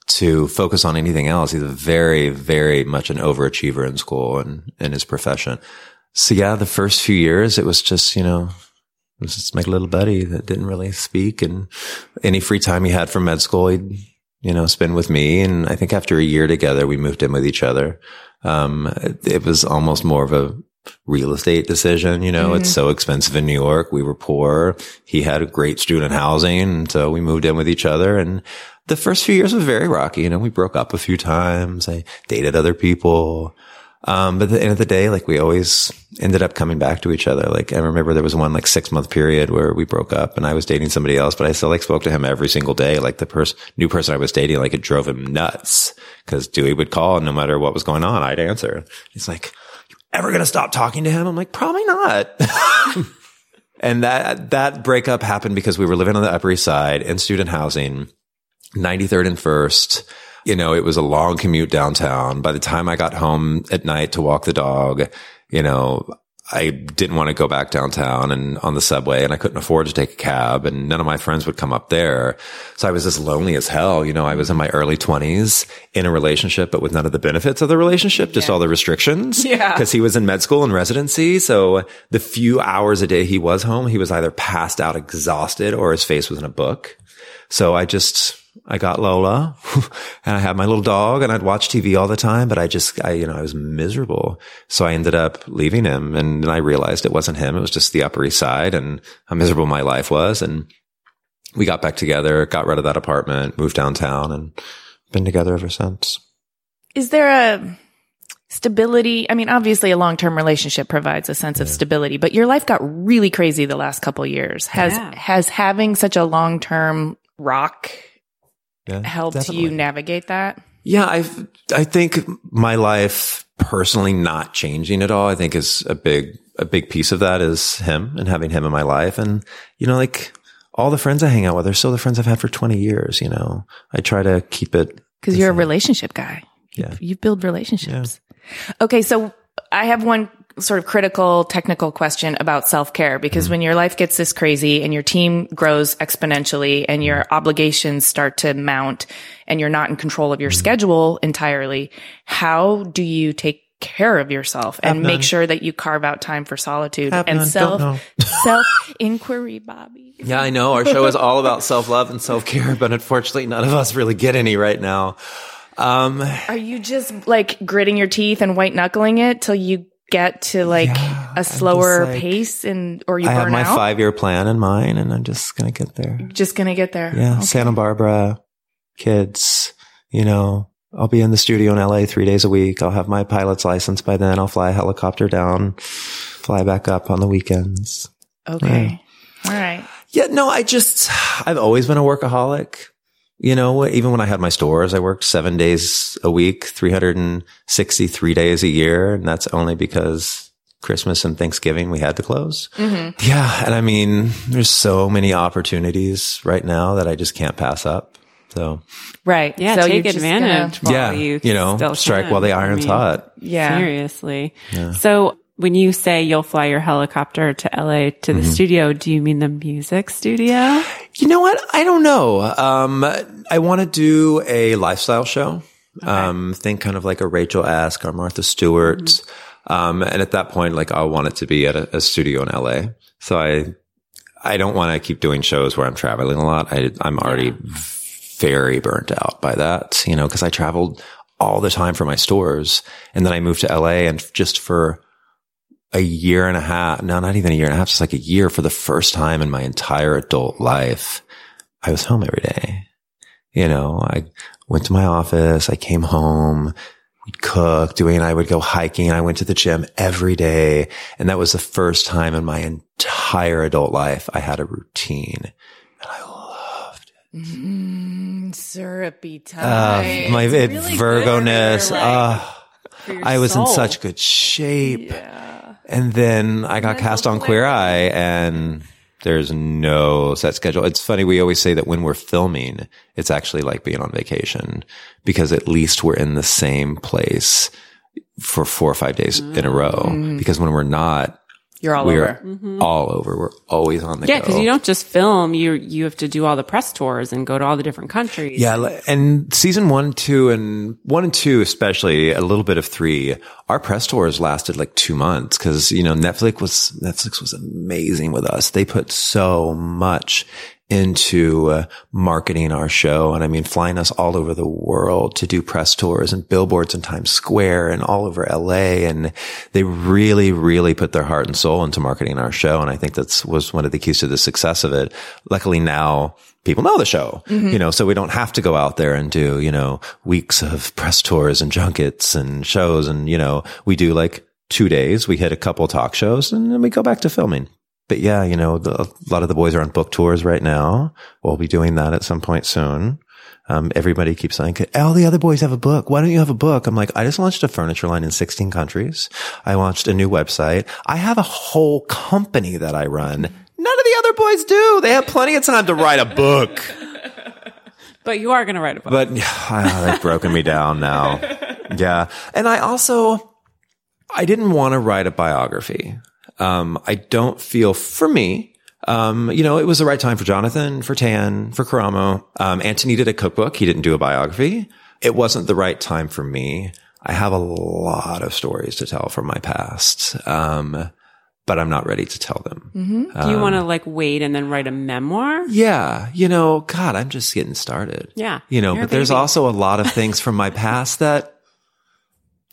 to focus on anything else. He's very, very much an overachiever in school and in his profession. So yeah, the first few years, it was just, you know, it was just my little buddy that didn't really speak and any free time he had from med school, he'd, you know, spend with me. And I think after a year together, we moved in with each other. Um, it, it was almost more of a real estate decision. You know, it's so expensive in New York. We were poor. He had a great student housing. And so we moved in with each other. And the first few years was very rocky. You know, we broke up a few times. I dated other people. Um, but at the end of the day, like we always ended up coming back to each other. Like I remember there was one like six month period where we broke up and I was dating somebody else, but I still like spoke to him every single day. Like the person, new person I was dating, like it drove him nuts because Dewey would call and no matter what was going on, I'd answer. He's like, ever going to stop talking to him? I'm like, probably not. and that, that breakup happened because we were living on the Upper East Side in student housing, 93rd and First. You know, it was a long commute downtown. By the time I got home at night to walk the dog, you know, I didn't want to go back downtown and on the subway and I couldn't afford to take a cab and none of my friends would come up there. So I was as lonely as hell. You know, I was in my early twenties in a relationship, but with none of the benefits of the relationship, just all the restrictions. Yeah. Cause he was in med school and residency. So the few hours a day he was home, he was either passed out exhausted or his face was in a book. So I just, I got Lola and I had my little dog and I'd watch TV all the time, but I just, I, you know, I was miserable. So I ended up leaving him and then I realized it wasn't him. It was just the Upper East Side and how miserable my life was. And we got back together, got rid of that apartment, moved downtown and been together ever since. Is there a stability? I mean, obviously a long-term relationship provides a sense of stability, but your life got really crazy the last couple of years. Has, Yeah. has having such a long-term rock Yeah, helped definitely. you navigate that? Yeah, I I think my life personally not changing at all. I think is a big a big piece of that is him and having him in my life, and you know, like all the friends I hang out with are still the friends I've had for twenty years. You know, I try to keep it Because you're a relationship guy. Yeah. You build relationships. Okay, so I have one sort of critical technical question about self-care because Mm-hmm. when your life gets this crazy and your team grows exponentially and your Mm-hmm. obligations start to mount and you're not in control of your Mm-hmm. schedule entirely, how do you take care of yourself and make sure that you carve out time for solitude and self self inquiry, Bobby? Yeah, I know. Our show is all about self love and self care, but unfortunately, none of us really get any right now. Um, Are you just like gritting your teeth and white knuckling it till you get to like a slower like- pace and or you I have my five year plan in mind, and I'm just gonna get there. Just gonna get there. Yeah, Okay. Santa Barbara, kids. You know, I'll be in the studio in LA three days a week. I'll have my pilot's license by then. I'll fly a helicopter down, fly back up on the weekends. Okay. All right. Yeah, no, I just, I've always been a workaholic. You know, even when I had my stores, I worked seven days a week, 363 days a year. And that's only because Christmas and Thanksgiving we had to close. Mm-hmm. Yeah. And I mean, there's so many opportunities right now that I just can't pass up. So Right. Yeah, So take you're advantage gonna- yeah, you, you know, strike can. while the I iron's mean, hot. yeah. Seriously. So when you say you'll fly your helicopter to LA to Mm-hmm. the studio, do you mean the music studio? You know what? I don't know. Um, I want to do a lifestyle show. Um, think kind of like a Rachel Ask or Martha Stewart. Um, and at that point, like I want it to be at a, a studio in LA. So I, I don't want to keep doing shows where I'm traveling a lot. I, I'm already very burnt out by that, you know, cause I traveled all the time for my stores. And then I moved to LA and just for a year and a half, no, not even a year and a half, just like a year for the first time in my entire adult life, I was home every day. You know, I went to my office, I came home, we'd cook, Dewey and I would go hiking. I went to the gym every day. And that was the first time in my entire adult life I had a routine. And I loved it. Mm, syrupy Uh, time. my It's it, really Virgo-ness. like, ah. your I was in such good shape. And then I got cast on Queer Eye and there's no set schedule. It's funny. We always say that when we're filming, it's actually like being on vacation because at least we're in the same place for four or five days in a row. Mm. Because when we're not, You're all we're over. Mm-hmm. all over. We're always on the Yeah, go. because you don't just film; you you have to do all the press tours and go to all the different countries. Yeah, and season one, two, and one and two, especially a little bit of three. Our press tours lasted like two months because you know Netflix was Netflix was amazing with us. They put so much into uh, marketing our show, and I mean flying us all over the world to do press tours and billboards in Times Square and all over LA, and they really, really put their heart and soul into marketing our show, and I think that's was one of the keys to the success of it. Luckily now people know the show, you know, so we don't have to go out there and do, you know, weeks of press tours and junkets and shows. And, you know, we do like two days, we hit a couple talk shows and then we go back to filming. But yeah, you know, the, a lot of the boys are on book tours right now. We'll be doing that at some point soon. Um, everybody keeps saying, all the other boys have a book. Why don't you have a book? I'm like, I just launched a furniture line in 16 countries. I launched a new website. I have a whole company that I run. None of the other boys do. They have plenty of time to write a book. but you are going to write a book. But ah, they've broken me down now. Yeah. And I also, I didn't want to write a biography. Um, I don't feel for me, um, you know, it was the right time for Jonathan, for Tan, for Karamo. Um, Anthony did a cookbook. He didn't do a biography. It wasn't the right time for me. I have a lot of stories to tell from my past. Um, but I'm not ready to tell them. do you want to like wait and then write a memoir? Yeah. You know, God, I'm just getting started. Yeah, You know, but there's also a lot of things from my past that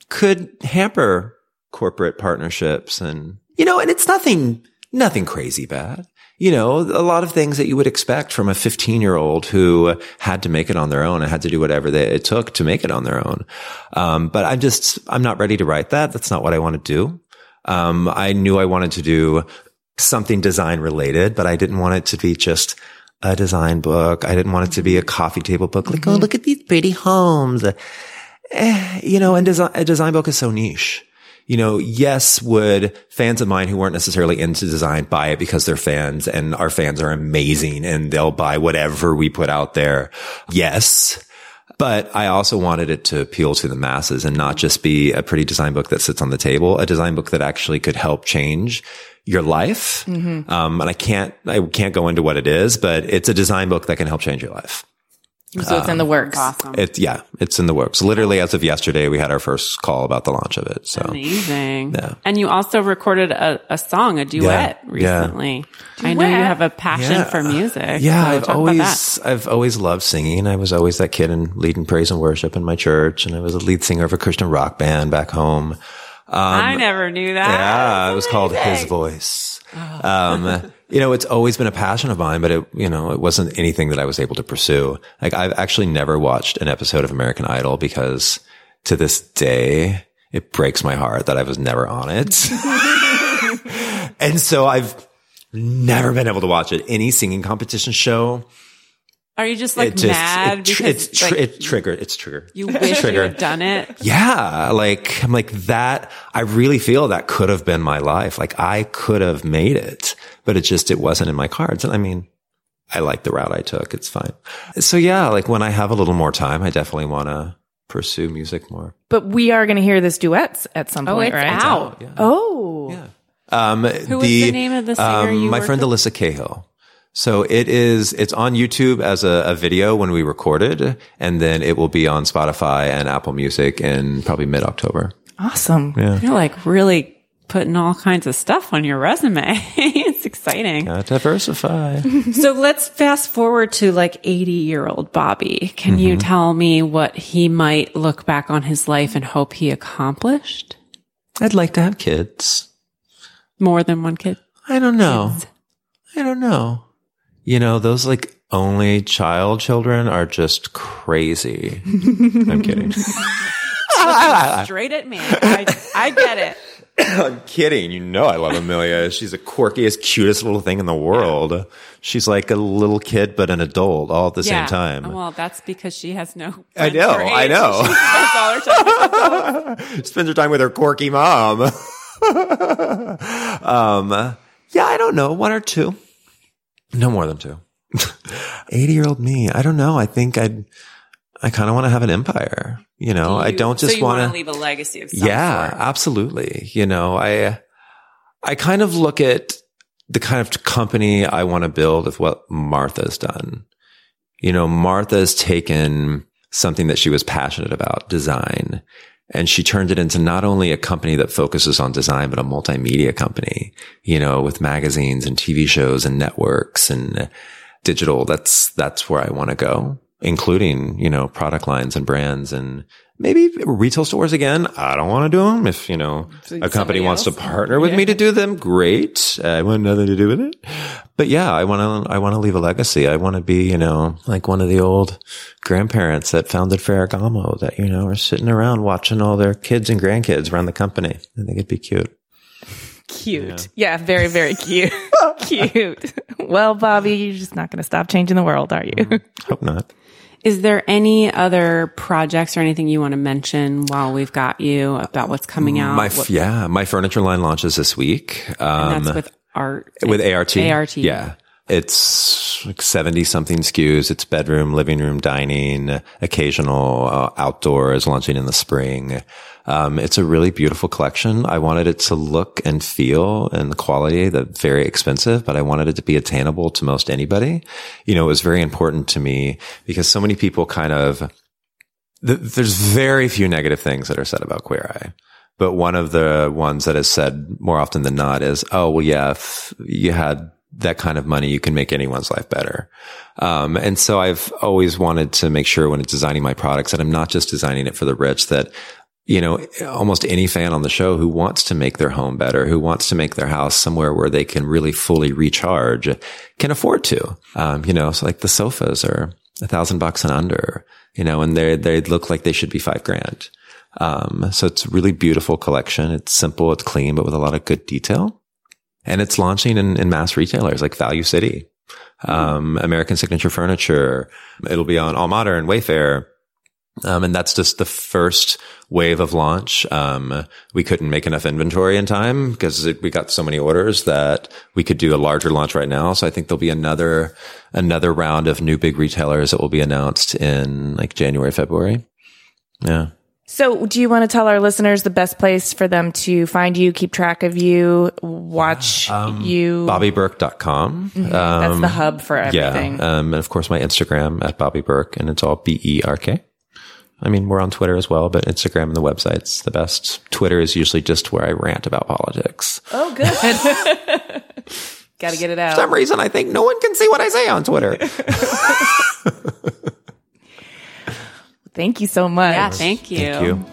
could hamper corporate partnerships and, you know, and it's nothing, nothing crazy bad. You know, a lot of things that you would expect from a 15 year old who had to make it on their own and had to do whatever they, it took to make it on their own. Um, but I'm just, I'm not ready to write that. That's not what I want to do. Um, I knew I wanted to do something design related, but I didn't want it to be just a design book. I didn't want it to be a coffee table book. Like, oh, look at these pretty homes. Eh, you know, and design, a design book is so niche. You know, yes, would fans of mine who weren't necessarily into design buy it because they're fans and our fans are amazing and they'll buy whatever we put out there? Yes. But I also wanted it to appeal to the masses and not just be a pretty design book that sits on the table, a design book that actually could help change your life. Um, and I can't, I can't go into what it is, but it's a design book that can help change your life. So it's in the works. Awesome. It, yeah, it's in the works. Literally as of yesterday, we had our first call about the launch of it. So Amazing. Yeah. And you also recorded a, a song, a duet Yeah, yeah. recently. I know you have a passion Yeah. for music. Yeah, so I've always I've always loved singing. I was always that kid in leading praise and worship in my church, and I was a lead singer of a Christian rock band back home. that. I never knew that. yeah, it was called His Voice. Um, you know, it's always been a passion of mine, but it, you know, it wasn't anything that I was able to pursue. Like I've actually never watched an episode of American Idol because to this day, it breaks my heart that I was never on it. and so I've never been able to watch it. Any singing competition show, Are you just like it just, mad it, tr- because it's, tr- like, it triggered, it's triggered. you It's wish you triggered. had done it? Yeah. Like, I'm like that. I really feel that could have been my life. Like I could have made it, but it just, it wasn't in my cards. And I mean, I like the route I took. It's fine. So yeah, like when I have a little more time, I definitely want to pursue music more. But we are going to hear this duets at some Oh, point, it's right? out. Oh. Yeah. Um, Who was the name of the singer you my friend with? Alyssa Cahill. So it is, it's on YouTube as a, a video when we recorded, and then it will be on Spotify and Apple Music in probably mid October. Awesome. Yeah. You're like really putting all kinds of stuff on your resume. it's exciting. Gotta diversify. So let's fast forward to like 80 year old Bobby. Can Mm-hmm. you tell me what he might look back on his life and hope he accomplished? I'd like to have kids. More than one kid? I don't know. I don't know. You know, those like only child children are just crazy. I'm kidding. Straight at me. I, I get it. I'm kidding. You know, I love Amelia. She's the quirkiest, cutest little thing in the world. She's like a little kid, but an adult all at the Yeah. same time. Well, that's because she has no. I know, I know. She spends her time with Spends her time with her quirky mom. um, yeah, I don't know. One or two. No more than two. 80 year old me. I don't know. I think I'd, I kind of want to have an empire. You know, I You- don't just so want wanna leave a legacy of some Yeah, sort. absolutely. You know, I, I kind of look at the kind of company I want to build with what Martha's done. You know, Martha's taken something that she was passionate about, design, and she turned it into not only a company that focuses on design, but a multimedia company, you know, with magazines and TV shows and networks and digital. That's, that's where I want to go, including, you know, product lines and brands and maybe retail stores again. I don't want to do them. If, you know, a company wants to partner with me to do them, great. I want nothing to do with it. But yeah, I want to, I want to leave a legacy. I want to be, you know, like one of the old grandparents that founded Ferragamo that, you know, are sitting around watching all their kids and grandkids run the company. I think it'd be cute. Cute. Yeah, very, very cute. cute. Well, Bobby, you're just not going to stop changing the world, are you? Mm-hmm. Hope not. Is there any other projects or anything you want to mention while we've got you about what's coming out? My, f- What- yeah, my furniture line launches this week. Um, that's with art. with ART. ART. Yeah. It's like 70 something SKUs. It's bedroom, living room, dining, occasional uh, outdoors launching in the spring. Um, it's a really beautiful collection. I wanted it to look and feel and the quality that very expensive, but I wanted it to be attainable to most anybody. You know, it was very important to me because so many people kind of, th- there's very few negative things that are said about Queer Eye. But one of the ones that is said more often than not is, oh, well, yeah, if you had that kind of money, you can make anyone's life better. Um, and so I've always wanted to make sure when it's designing my products that I'm not just designing it for the rich, that you know, almost any fan on the show who wants to make their home better, who wants to make their house somewhere where they can really fully recharge can afford to. Um, you know, so like the sofas are a thousand bucks and under, you know, and they, they look like they should be five grand. Um, so it's a really beautiful collection. It's simple. It's clean, but with a lot of good detail. And it's launching in, in mass retailers like Value City. um, American Signature Furniture. It'll be on AllModern, Wayfair. Um, and that's just the first wave of launch. Um, we couldn't make enough inventory in time because we got so many orders that we could do a larger launch right now. So I think there'll be another, another round of new big retailers that will be announced in like January, February. Yeah. So, do you want to tell our listeners the best place for them to find you, keep track of you, watch Um, you? BobbyBerk.com. Mhm. That's the hub for everything. Yeah. Um, and of course, my Instagram at Bobby Berk, and it's all B E R K. I mean, we're on Twitter as well, but Instagram and the website's the best. Twitter is usually just where I rant about politics. Oh, good. Got to get it out. For some reason, I think no one can see what I say on Twitter. Thank you so much. Yeah, thank you. Thank you.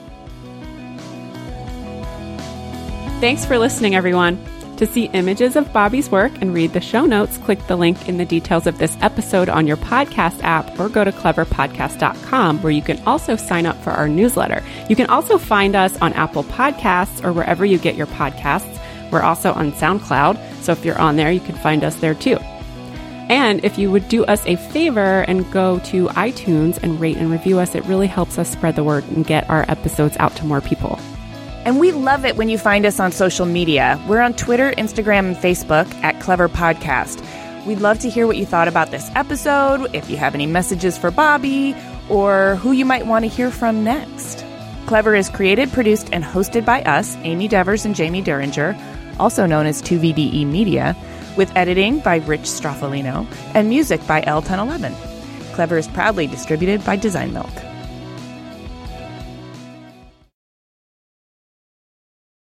Thanks for listening, everyone. To see images of Bobby's work and read the show notes, click the link in the details of this episode on your podcast app or go to cleverpodcast.com where you can also sign up for our newsletter. You can also find us on Apple Podcasts or wherever you get your podcasts. We're also on SoundCloud, so if you're on there, you can find us there too. And if you would do us a favor and go to iTunes and rate and review us, it really helps us spread the word and get our episodes out to more people. And we love it when you find us on social media. We're on Twitter, Instagram, and Facebook at Clever Podcast. We'd love to hear what you thought about this episode, if you have any messages for Bobby, or who you might want to hear from next. Clever is created, produced, and hosted by us, Amy Devers and Jaime Derringer, also known as 2VDE Media, with editing by Rich Stroffolino and music by El Ten Eleven. Clever is proudly distributed by Design Milk.